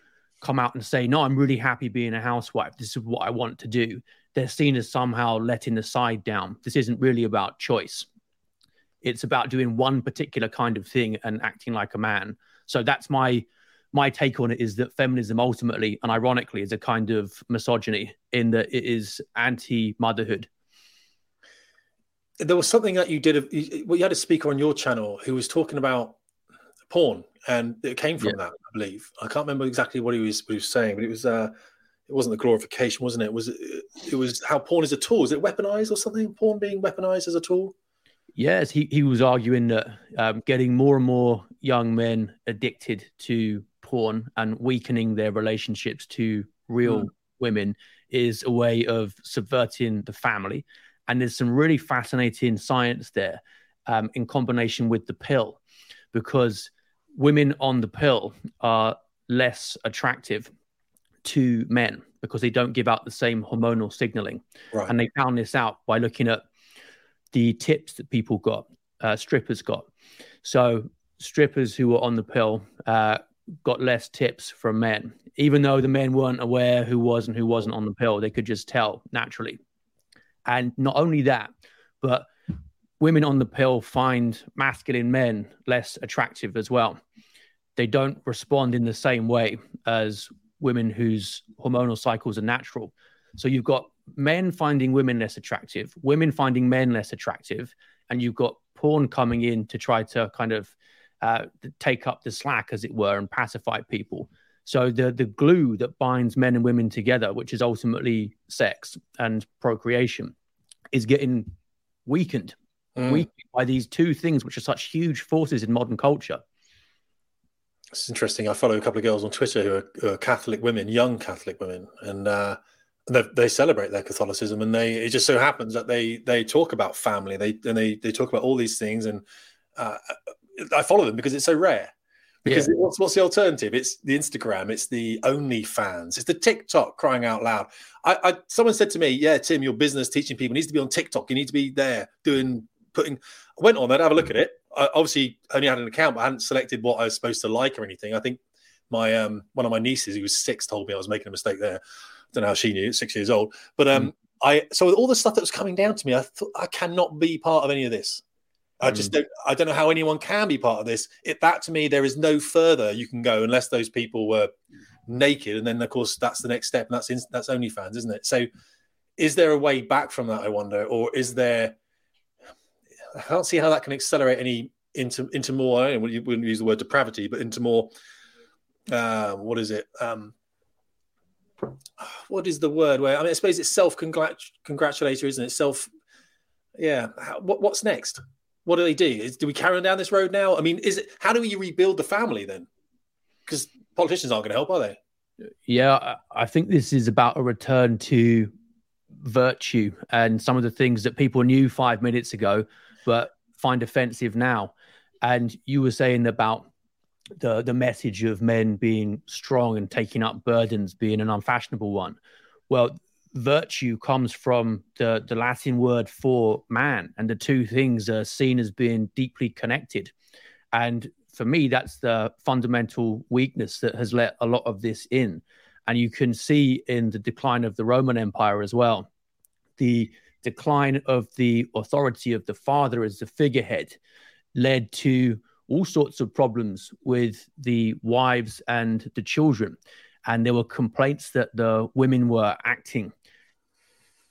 B: come out and say, No, I'm really happy being a housewife. This is what I want to do. They're seen as somehow letting the side down. This isn't really about choice. It's about doing one particular kind of thing and acting like a man. So that's my my take on it is that feminism ultimately and ironically is a kind of misogyny in that it is anti-motherhood
A: there was something that you did. Well, you had a speaker on your channel who was talking about porn, and it came from yeah. that. I believe I can't remember exactly what he was, what he was saying, but it was. Uh, it wasn't the glorification, wasn't it? it? Was it was how porn is a tool? Is it weaponized or something? Porn being weaponized as a tool?
B: Yes, he, he was arguing that um, getting more and more young men addicted to porn and weakening their relationships to real mm. women is a way of subverting the family. And there's some really fascinating science there um, in combination with the pill, because women on the pill are less attractive to men because they don't give out the same hormonal signaling. Right. And they found this out by looking at the tips that people got, uh, strippers got. So strippers who were on the pill uh, got less tips from men, even though the men weren't aware who was and who wasn't on the pill. They could just tell naturally. And not only that, but women on the pill find masculine men less attractive as well. They don't respond in the same way as women whose hormonal cycles are natural. So you've got men finding women less attractive, women finding men less attractive, and you've got porn coming in to try to kind of uh, take up the slack, as it were, and pacify people. So the the glue that binds men and women together, which is ultimately sex and procreation, is getting weakened, mm. weakened by these two things, which are such huge forces in modern culture.
A: It's interesting. I follow a couple of girls on Twitter who are, who are Catholic women, young Catholic women, and uh, they, they, celebrate their Catholicism. And they it just so happens that they they talk about family. They and they they talk about all these things. And uh, I follow them because it's so rare. Because yeah. what's what's the alternative? It's the Instagram. It's the OnlyFans. It's the TikTok. Crying out loud! I, I someone said to me, "Yeah, Tim, your business teaching people needs to be on TikTok. You need to be there doing putting." I went on there, to have a look at it I obviously only had an account, but I hadn't selected what I was supposed to like or anything. I think my um, one of my nieces, who was six, told me I was making a mistake there. I don't know how she knew, six years old. But um, mm. I so all the stuff that was coming down to me, I thought I cannot be part of any of this. I just mm. don't. I don't know how anyone can be part of this. It that to me, there is no further you can go unless those people were naked, and then of course that's the next step, and that's in, that's OnlyFans, isn't it? So, is there a way back from that? I wonder, or is there? I can't see how that can accelerate any into into more. I wouldn't use the word depravity, but into more. Uh, what is it? Um, what is the word? Where I mean, I suppose it's self congratulatory, isn't it? Self. Yeah. How, what, what's next? What do they do? Is, do we carry on down this road now? I mean, is it? How do we rebuild the family then? Because politicians aren't going to help, are they?
B: Yeah, I think this is about a return to virtue and some of the things that people knew five minutes ago, but find offensive now. And you were saying about the the message of men being strong and taking up burdens being an unfashionable one. Well, virtue comes from the, the Latin word for man, and the two things are seen as being deeply connected. And for me, that's the fundamental weakness that has let a lot of this in. And you can see in the decline of the Roman Empire as well, the decline of the authority of the father as the figurehead led to all sorts of problems with the wives and the children. And there were complaints that the women were acting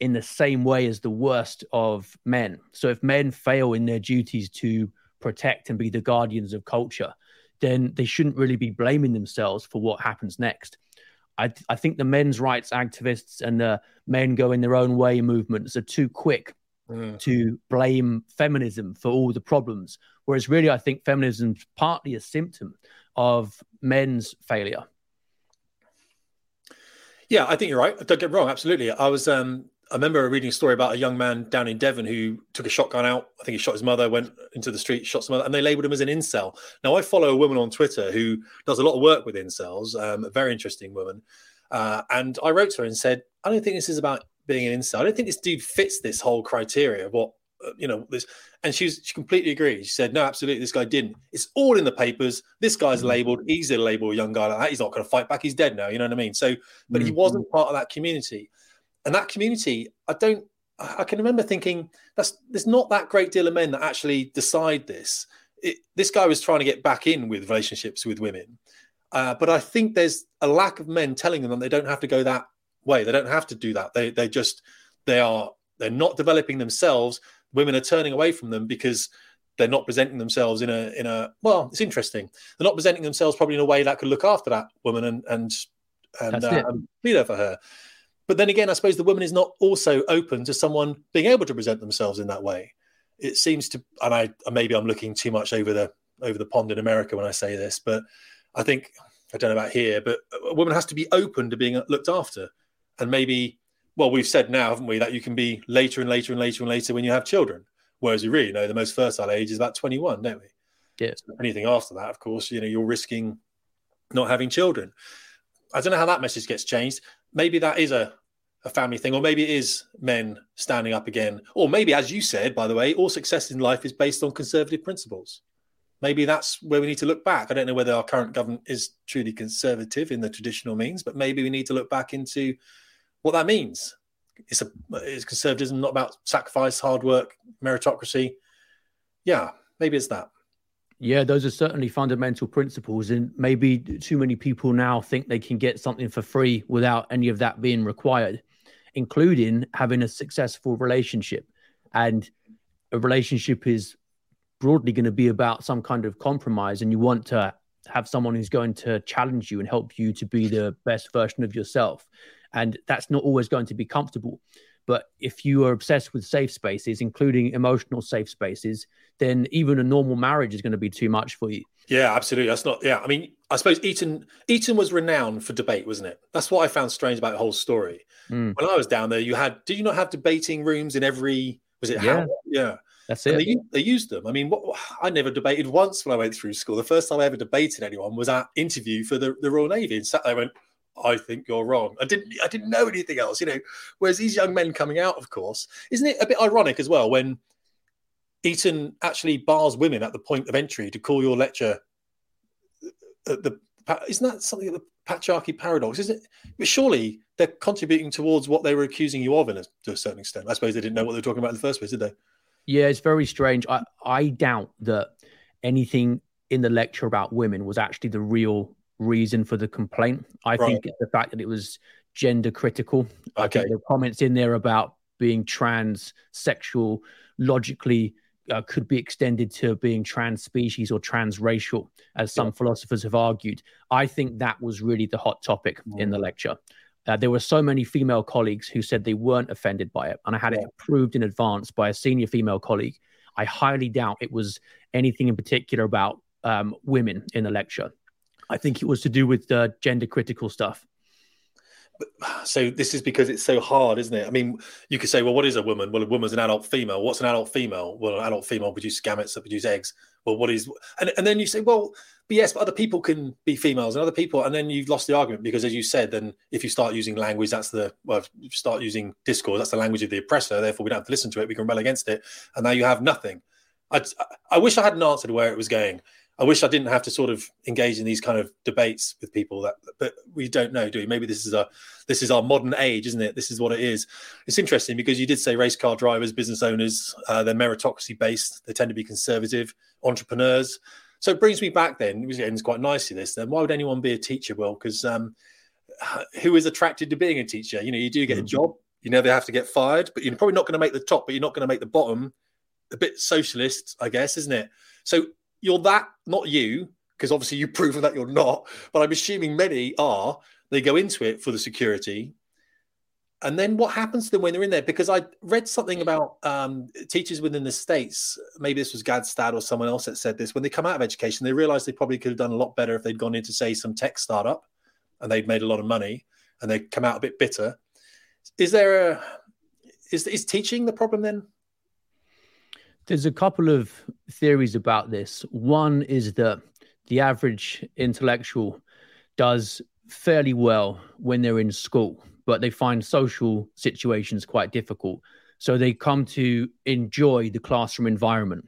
B: in the same way as the worst of men. So if men fail in their duties to protect and be the guardians of culture, then they shouldn't really be blaming themselves for what happens next. I, I think the men's rights activists and the men going their own way movements are too quick mm. to blame feminism for all the problems. Whereas really, I think feminism's partly a symptom of men's failure.
A: Yeah, I think you're right. Don't get wrong. Absolutely. I was, um, I remember reading a story about a young man down in Devon who took a shotgun out. I think he shot his mother, went into the street, shot his mother, and they labeled him as an incel. Now, I follow a woman on Twitter who does a lot of work with incels, um, a very interesting woman. Uh, and I wrote to her and said, I don't think this is about being an incel. I don't think this dude fits this whole criteria of what uh, you know this. And she's she completely agreed. She said, "No, absolutely, this guy didn't. It's all in the papers. This guy's mm-hmm. labeled. Easy to label a young guy like that. He's not going to fight back. He's dead now. You know what I mean? So, but he wasn't part of that community, and that community, I don't. I can remember thinking that's there's not that great deal of men that actually decide this. It, this guy was trying to get back in with relationships with women, uh, but I think there's a lack of men telling them that they don't have to go that way. They don't have to do that. They they just they are they're not developing themselves. Women are turning away from them because they're not presenting themselves in a in a well. It's interesting. They're not presenting themselves probably in a way that could look after that woman and and and, uh, and be there for her. But then again, I suppose the woman is not also open to someone being able to present themselves in that way. It seems to, and I maybe I'm looking too much over the over the pond in America when I say this, but I think I don't know about here, but a woman has to be open to being looked after and maybe well, we've said now, haven't we, that you can be later and later and later and later when you have children. Whereas we really know the most fertile age is about 21, don't we?
B: Yeah.
A: So anything after that, of course, you know, you're risking not having children. I don't know how that message gets changed. Maybe that is a, a family thing, or maybe it is men standing up again. Or maybe, as you said, by the way, all success in life is based on conservative principles. Maybe that's where we need to look back. I don't know whether our current government is truly conservative in the traditional means, but maybe we need to look back into what that means. It's a is conservatism not about sacrifice, hard work, meritocracy? Yeah, maybe it's that.
B: Yeah, those are certainly fundamental principles. And maybe too many people now think they can get something for free without any of that being required, including having a successful relationship. And a relationship is broadly going to be about some kind of compromise. And you want to have someone who's going to challenge you and help you to be the best version of yourself. And that's not always going to be comfortable. But if you are obsessed with safe spaces, including emotional safe spaces, then even a normal marriage is going to be too much for you.
A: Yeah, absolutely. That's not. Yeah, I mean, I suppose Eton Eton was renowned for debate, wasn't it? That's what I found strange about the whole story. Mm. When I was down there, you had. Did you not have debating rooms in every? Was it?
B: Yeah.
A: Yeah.
B: That's it.
A: They, they, used them. I mean, what, I never debated once when I went through school. The first time I ever debated anyone was at interview for the, the Royal Navy, and sat there and went, I think you're wrong. I didn't I didn't know anything else, you know. Whereas these young men coming out, of course, isn't it a bit ironic as well when Eton actually bars women at the point of entry to call your lecture the isn't that something of the patriarchy paradox? isn't it? But surely they're contributing towards what they were accusing you of in a, to a certain extent. I suppose they didn't know what they were talking about in the first place, did they?
B: Yeah, it's very strange. I, I doubt that anything in the lecture about women was actually the real reason for the complaint. I right. think the fact that it was gender critical.
A: Okay.
B: the comments in there about being transsexual logically uh, could be extended to being trans species or transracial, as some yeah. philosophers have argued. I think that was really the hot topic mm. in the lecture. Uh, there were so many female colleagues who said they weren't offended by it, and I had yeah. it approved in advance by a senior female colleague. I highly doubt it was anything in particular about um, women in the lecture. I think it was to do with uh, gender critical stuff.
A: So this is because it's so hard, isn't it? I mean, you could say, well, what is a woman? Well, a woman's an adult female. What's an adult female? Well, an adult female produces gametes that produce eggs. Well, what is? And, and then you say, well, but yes, but other people can be females and other people, and then you've lost the argument because, as you said, then if you start using language, that's the well, you start using discourse, that's the language of the oppressor. Therefore, we don't have to listen to it. We can rebel against it, and now you have nothing. I, I wish I had an answer to where it was going. I wish I didn't have to sort of engage in these kind of debates with people that, but we don't know, do we? Maybe this is a, this is our modern age, isn't it? This is what it is. It's interesting because you did say race car drivers, business owners, uh, they're meritocracy based. They tend to be conservative entrepreneurs. So it brings me back then, it ends quite nicely this then. Why would anyone be a teacher? Well, because um, who is attracted to being a teacher? You know, you do get a mm. job, you never have to get fired, but you're probably not going to make the top, but you're not going to make the bottom. A bit socialist, I guess, isn't it? So you're that, not you, because obviously you've proven that you're not, but I'm assuming many are. They go into it for the security. And then what happens to them when they're in there? Because I read something about um, teachers within the States, maybe this was Gad Saad or someone else that said this, when they come out of education, they realize they probably could have done a lot better if they'd gone into, say, some tech startup and they'd made a lot of money and they come out a bit bitter. Is there a, is, is teaching the problem then?
B: There's a couple of theories about this. One is that the average intellectual does fairly well when they're in school, but they find social situations quite difficult. So they come to enjoy the classroom environment.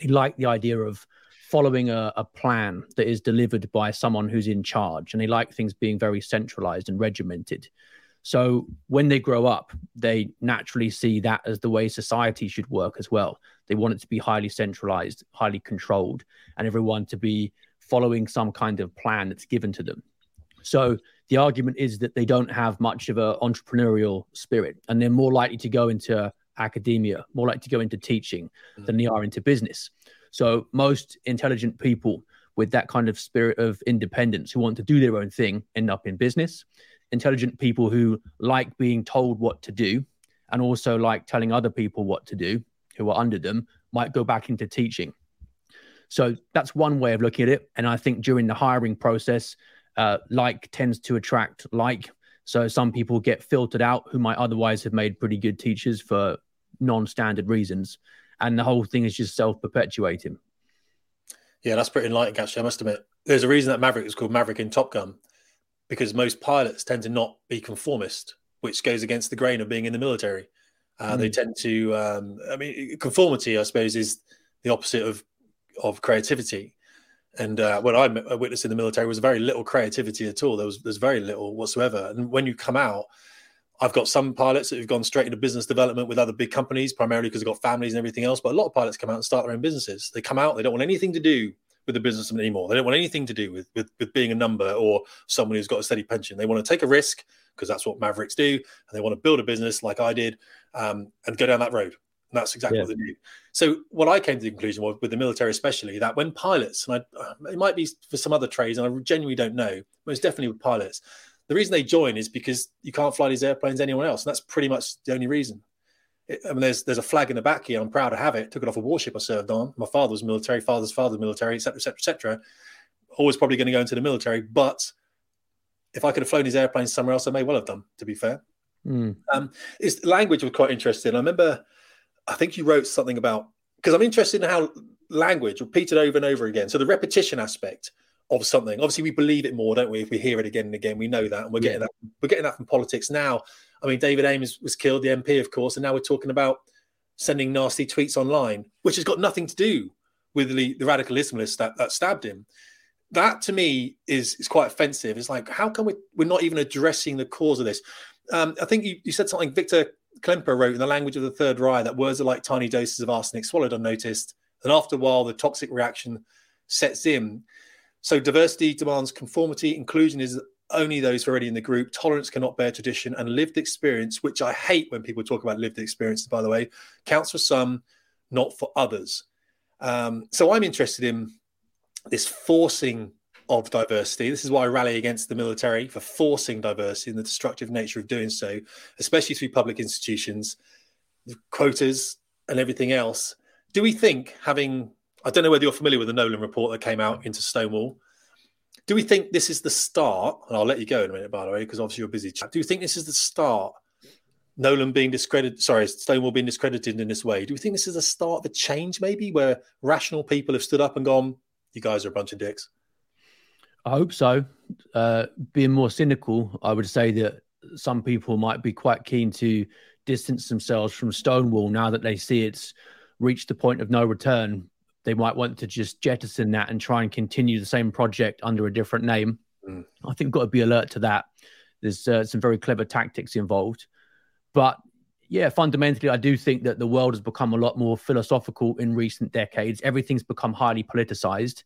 B: They like the idea of following a, a, plan that is delivered by someone who's in charge, and they like things being very centralized and regimented. So when they grow up, they naturally see that as the way society should work as well. They want it to be highly centralized, highly controlled, and everyone to be following some kind of plan that's given to them. So the argument is that they don't have much of an entrepreneurial spirit, and they're more likely to go into academia, more likely to go into teaching mm. than they are into business. So most intelligent people with that kind of spirit of independence who want to do their own thing end up in business intelligent people who like being told what to do and also like telling other people what to do who are under them might go back into teaching. So that's one way of looking at it. And I think during the hiring process, uh, like tends to attract like. So some people get filtered out who might otherwise have made pretty good teachers for non-standard reasons, and the whole thing is just self-perpetuating.
A: Yeah, that's pretty enlightening. Actually, I must admit, there's a reason that Maverick is called Maverick in Top Gun, because most pilots tend to not be conformist, which goes against the grain of being in the military. Uh, mm. They tend to, um, I mean, conformity, I suppose, is the opposite of of creativity. And uh, what I witnessed in the military was very little creativity at all. There was there's very little whatsoever. And when you come out, I've got some pilots that have gone straight into business development with other big companies, primarily because they've got families and everything else. But a lot of pilots come out and start their own businesses. They come out, they don't want anything to do with the business anymore. They don't want anything to do with, with, with being a number or someone who's got a steady pension. They want to take a risk because that's what Mavericks do, and they want to build a business like I did um, and go down that road. And that's exactly yeah. what they do. So what I came to the conclusion was with the military, especially that when pilots, and I, uh, it might be for some other trades, and I genuinely don't know, most definitely with pilots. The reason they join is because you can't fly these airplanes anywhere else, and that's pretty much the only reason. I mean, there's there's a flag in the back here. I'm proud to have it. Took it off a warship I served on. My father was military. Father's father military, etc., etc., etc. Always probably going to go into the military, but if I could have flown his airplanes somewhere else, I may well have done. To be fair, mm. um, is language was quite interesting. I remember I think you wrote something about because I'm interested in how language repeated over and over again. So the repetition aspect of something. Obviously, we believe it more, don't we? If we hear it again and again, we know that, and we're getting that. We're getting that from politics now. I mean, David Amess was killed, the MP, of course, and now we're talking about sending nasty tweets online, which has got nothing to do with the, the radical Islamists that, that stabbed him. That to me is is quite offensive. It's like, how come we, we're not even addressing the cause of this? Um, I think you, you said something, Victor Klemperer wrote in the language of the Third Reich that words are like tiny doses of arsenic swallowed unnoticed. And after a while, the toxic reaction sets in. So diversity demands conformity. Inclusion is only those already in the group. Tolerance cannot bear tradition. And lived experience, which I hate when people talk about lived experience, by the way, counts for some, not for others. Um, so I'm interested in this forcing of diversity. This is why I rally against the military for forcing diversity and the destructive nature of doing so, especially through public institutions, quotas, and everything else. Do we think having, I don't know whether you're familiar with the Nolan report that came out into Stonewall. Do we think this is the start? And I'll let you go in a minute, by the way, because obviously you're a busy. Chap. Do you think this is the start? Nolan being discredited, sorry, Stonewall being discredited in this way. Do we think this is the start of a change, maybe, where rational people have stood up and gone, "You guys are a bunch of dicks"?
B: I hope so. Uh, being more cynical, I would say that some people might be quite keen to distance themselves from Stonewall now that they see it's reached the point of no return. They might want to just jettison that and try and continue the same project under a different name. Mm. I think we've got to be alert to that. There's uh, some very clever tactics involved. But yeah, fundamentally, I do think that the world has become a lot more philosophical in recent decades. Everything's become highly politicized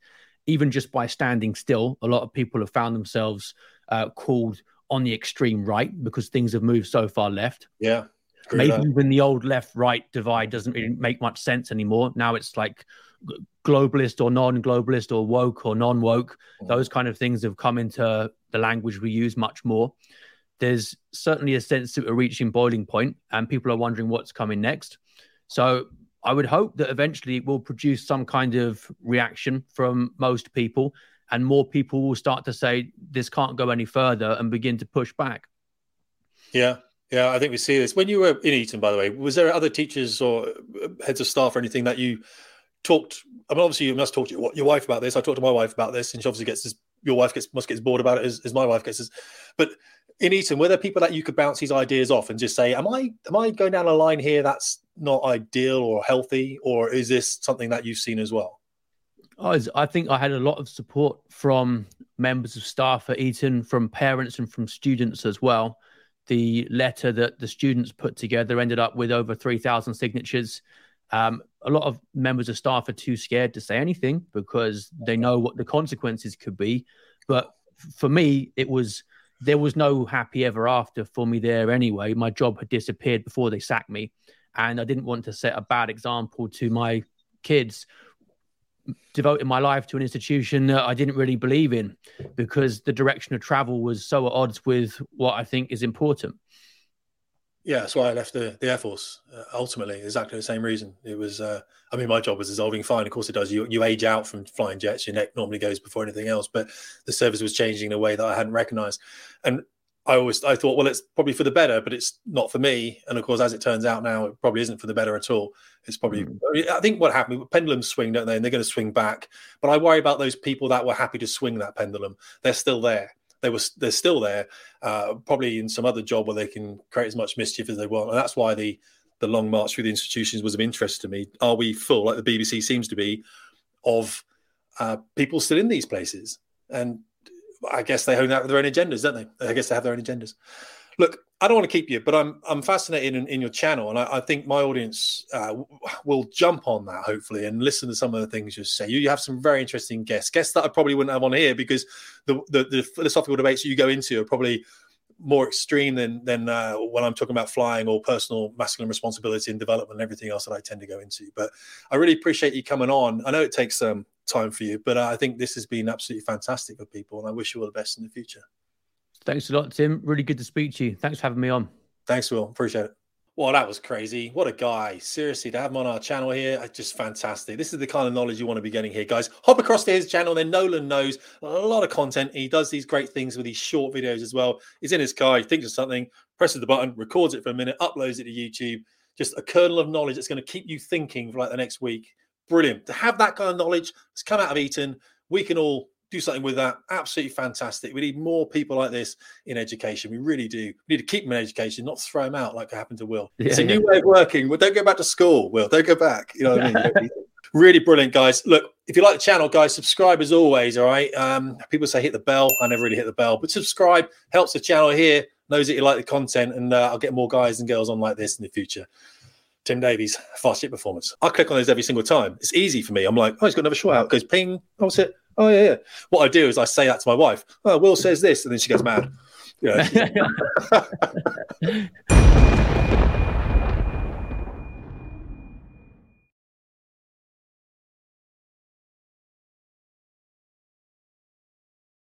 B: even just by standing still, a lot of people have found themselves uh, called on the extreme right because things have moved so far left.
A: Yeah.
B: Maybe even the old left right divide doesn't really make much sense anymore. Now it's like globalist or non globalist or woke or non woke. Mm. Those kind of things have come into the language we use much more. There's certainly a sense that we're reaching boiling point and people are wondering what's coming next. So I would hope that eventually it will produce some kind of reaction from most people, and more people will start to say this can't go any further and begin to push back.
A: Yeah, yeah, I think we see this. When you were in Eton, by the way, was there other teachers or uh, heads of staff or anything that you talked? I mean, obviously, you must talk to your, wife about this. I talked to my wife about this, and she obviously gets this. Your wife gets must get bored about it as, as my wife gets this. But in Eton, were there people that you could bounce these ideas off and just say, "Am I am I going down a line here that's not ideal or healthy, or is this something that you've seen as well?"
B: I think I had a lot of support from members of staff at Eton, from parents, and from students as well. The letter that the students put together ended up with over 3,000 signatures. Um, a lot of members of staff are too scared to say anything because they know what the consequences could be. But for me, it was there was no happy ever after for me there anyway. My job had disappeared before they sacked me, and I didn't want to set a bad example to my kids devoting my life to an institution that I didn't really believe in because the direction of travel was so at odds with what I think is important.
A: Yeah, that's why I left the, the Air Force. Uh, ultimately, exactly the same reason. It was, uh, I mean, my job was dissolving fine. Of course, it does. You you age out from flying jets. Your neck normally goes before anything else. But the service was changing in a way that I hadn't recognised. And I always I thought, well, it's probably for the better, but it's not for me. And of course, as it turns out now, it probably isn't for the better at all. It's probably mm. I, mean, I, think what happened pendulums swing, don't they? And they're going to swing back. But I worry about those people that were happy to swing that pendulum. They're still there. They were they're still there, uh, probably in some other job where they can create as much mischief as they want. And that's why the the long march through the institutions was of interest to me. Are we full, like the BBC seems to be, of uh, people still in these places? And I guess they hone out with their own agendas, don't they? I guess they have their own agendas. Look, I don't want to keep you, but I'm I'm fascinated in, in your channel, and I, I think my audience uh, will jump on that hopefully and listen to some of the things you say. You, you have some very interesting guests, guests that I probably wouldn't have on here because the the, the philosophical debates that you go into are probably more extreme than than uh, when I'm talking about flying or personal masculine responsibility and development and everything else that I tend to go into. But I really appreciate you coming on. I know it takes um, time for you, but uh, I think this has been absolutely fantastic for people, and I wish you all the best in the future.
B: Thanks a lot, Tim. Really good to speak to you. Thanks for having me on.
A: Thanks, Will. Appreciate it. Well, that was crazy. What a guy. Seriously, to have him on our channel here, just fantastic. This is the kind of knowledge you want to be getting here, guys. Hop across to his channel. Then Nolan knows a lot of content. He does these great things with these short videos as well. He's in his car, he thinks of something, presses the button, records it for a minute, uploads it to YouTube. Just a kernel of knowledge that's going to keep you thinking for like the next week. Brilliant. To have that kind of knowledge that's come out of Eton, we can all do something with that. Absolutely fantastic. We need more people like this in education. We really do. We need to keep them in education, not throw them out like happened to Will. Yeah, it's a yeah. new way of working. Well, don't go back to school, Will. Don't go back. You know what I mean? really brilliant, guys. Look, if you like the channel, guys, subscribe as always. All right. Um, people say hit the bell. I never really hit the bell, but subscribe helps the channel here. Knows that you like the content, and uh, I'll get more guys and girls on like this in the future. Tim Davies, Fast Jet Performance. I click on those every single time. It's easy for me. I'm like, oh, he's got another shot out. It goes ping. Oh, what's it? Oh yeah, yeah. What I do is I say that to my wife. Oh, Will says this, and then she gets mad. You know,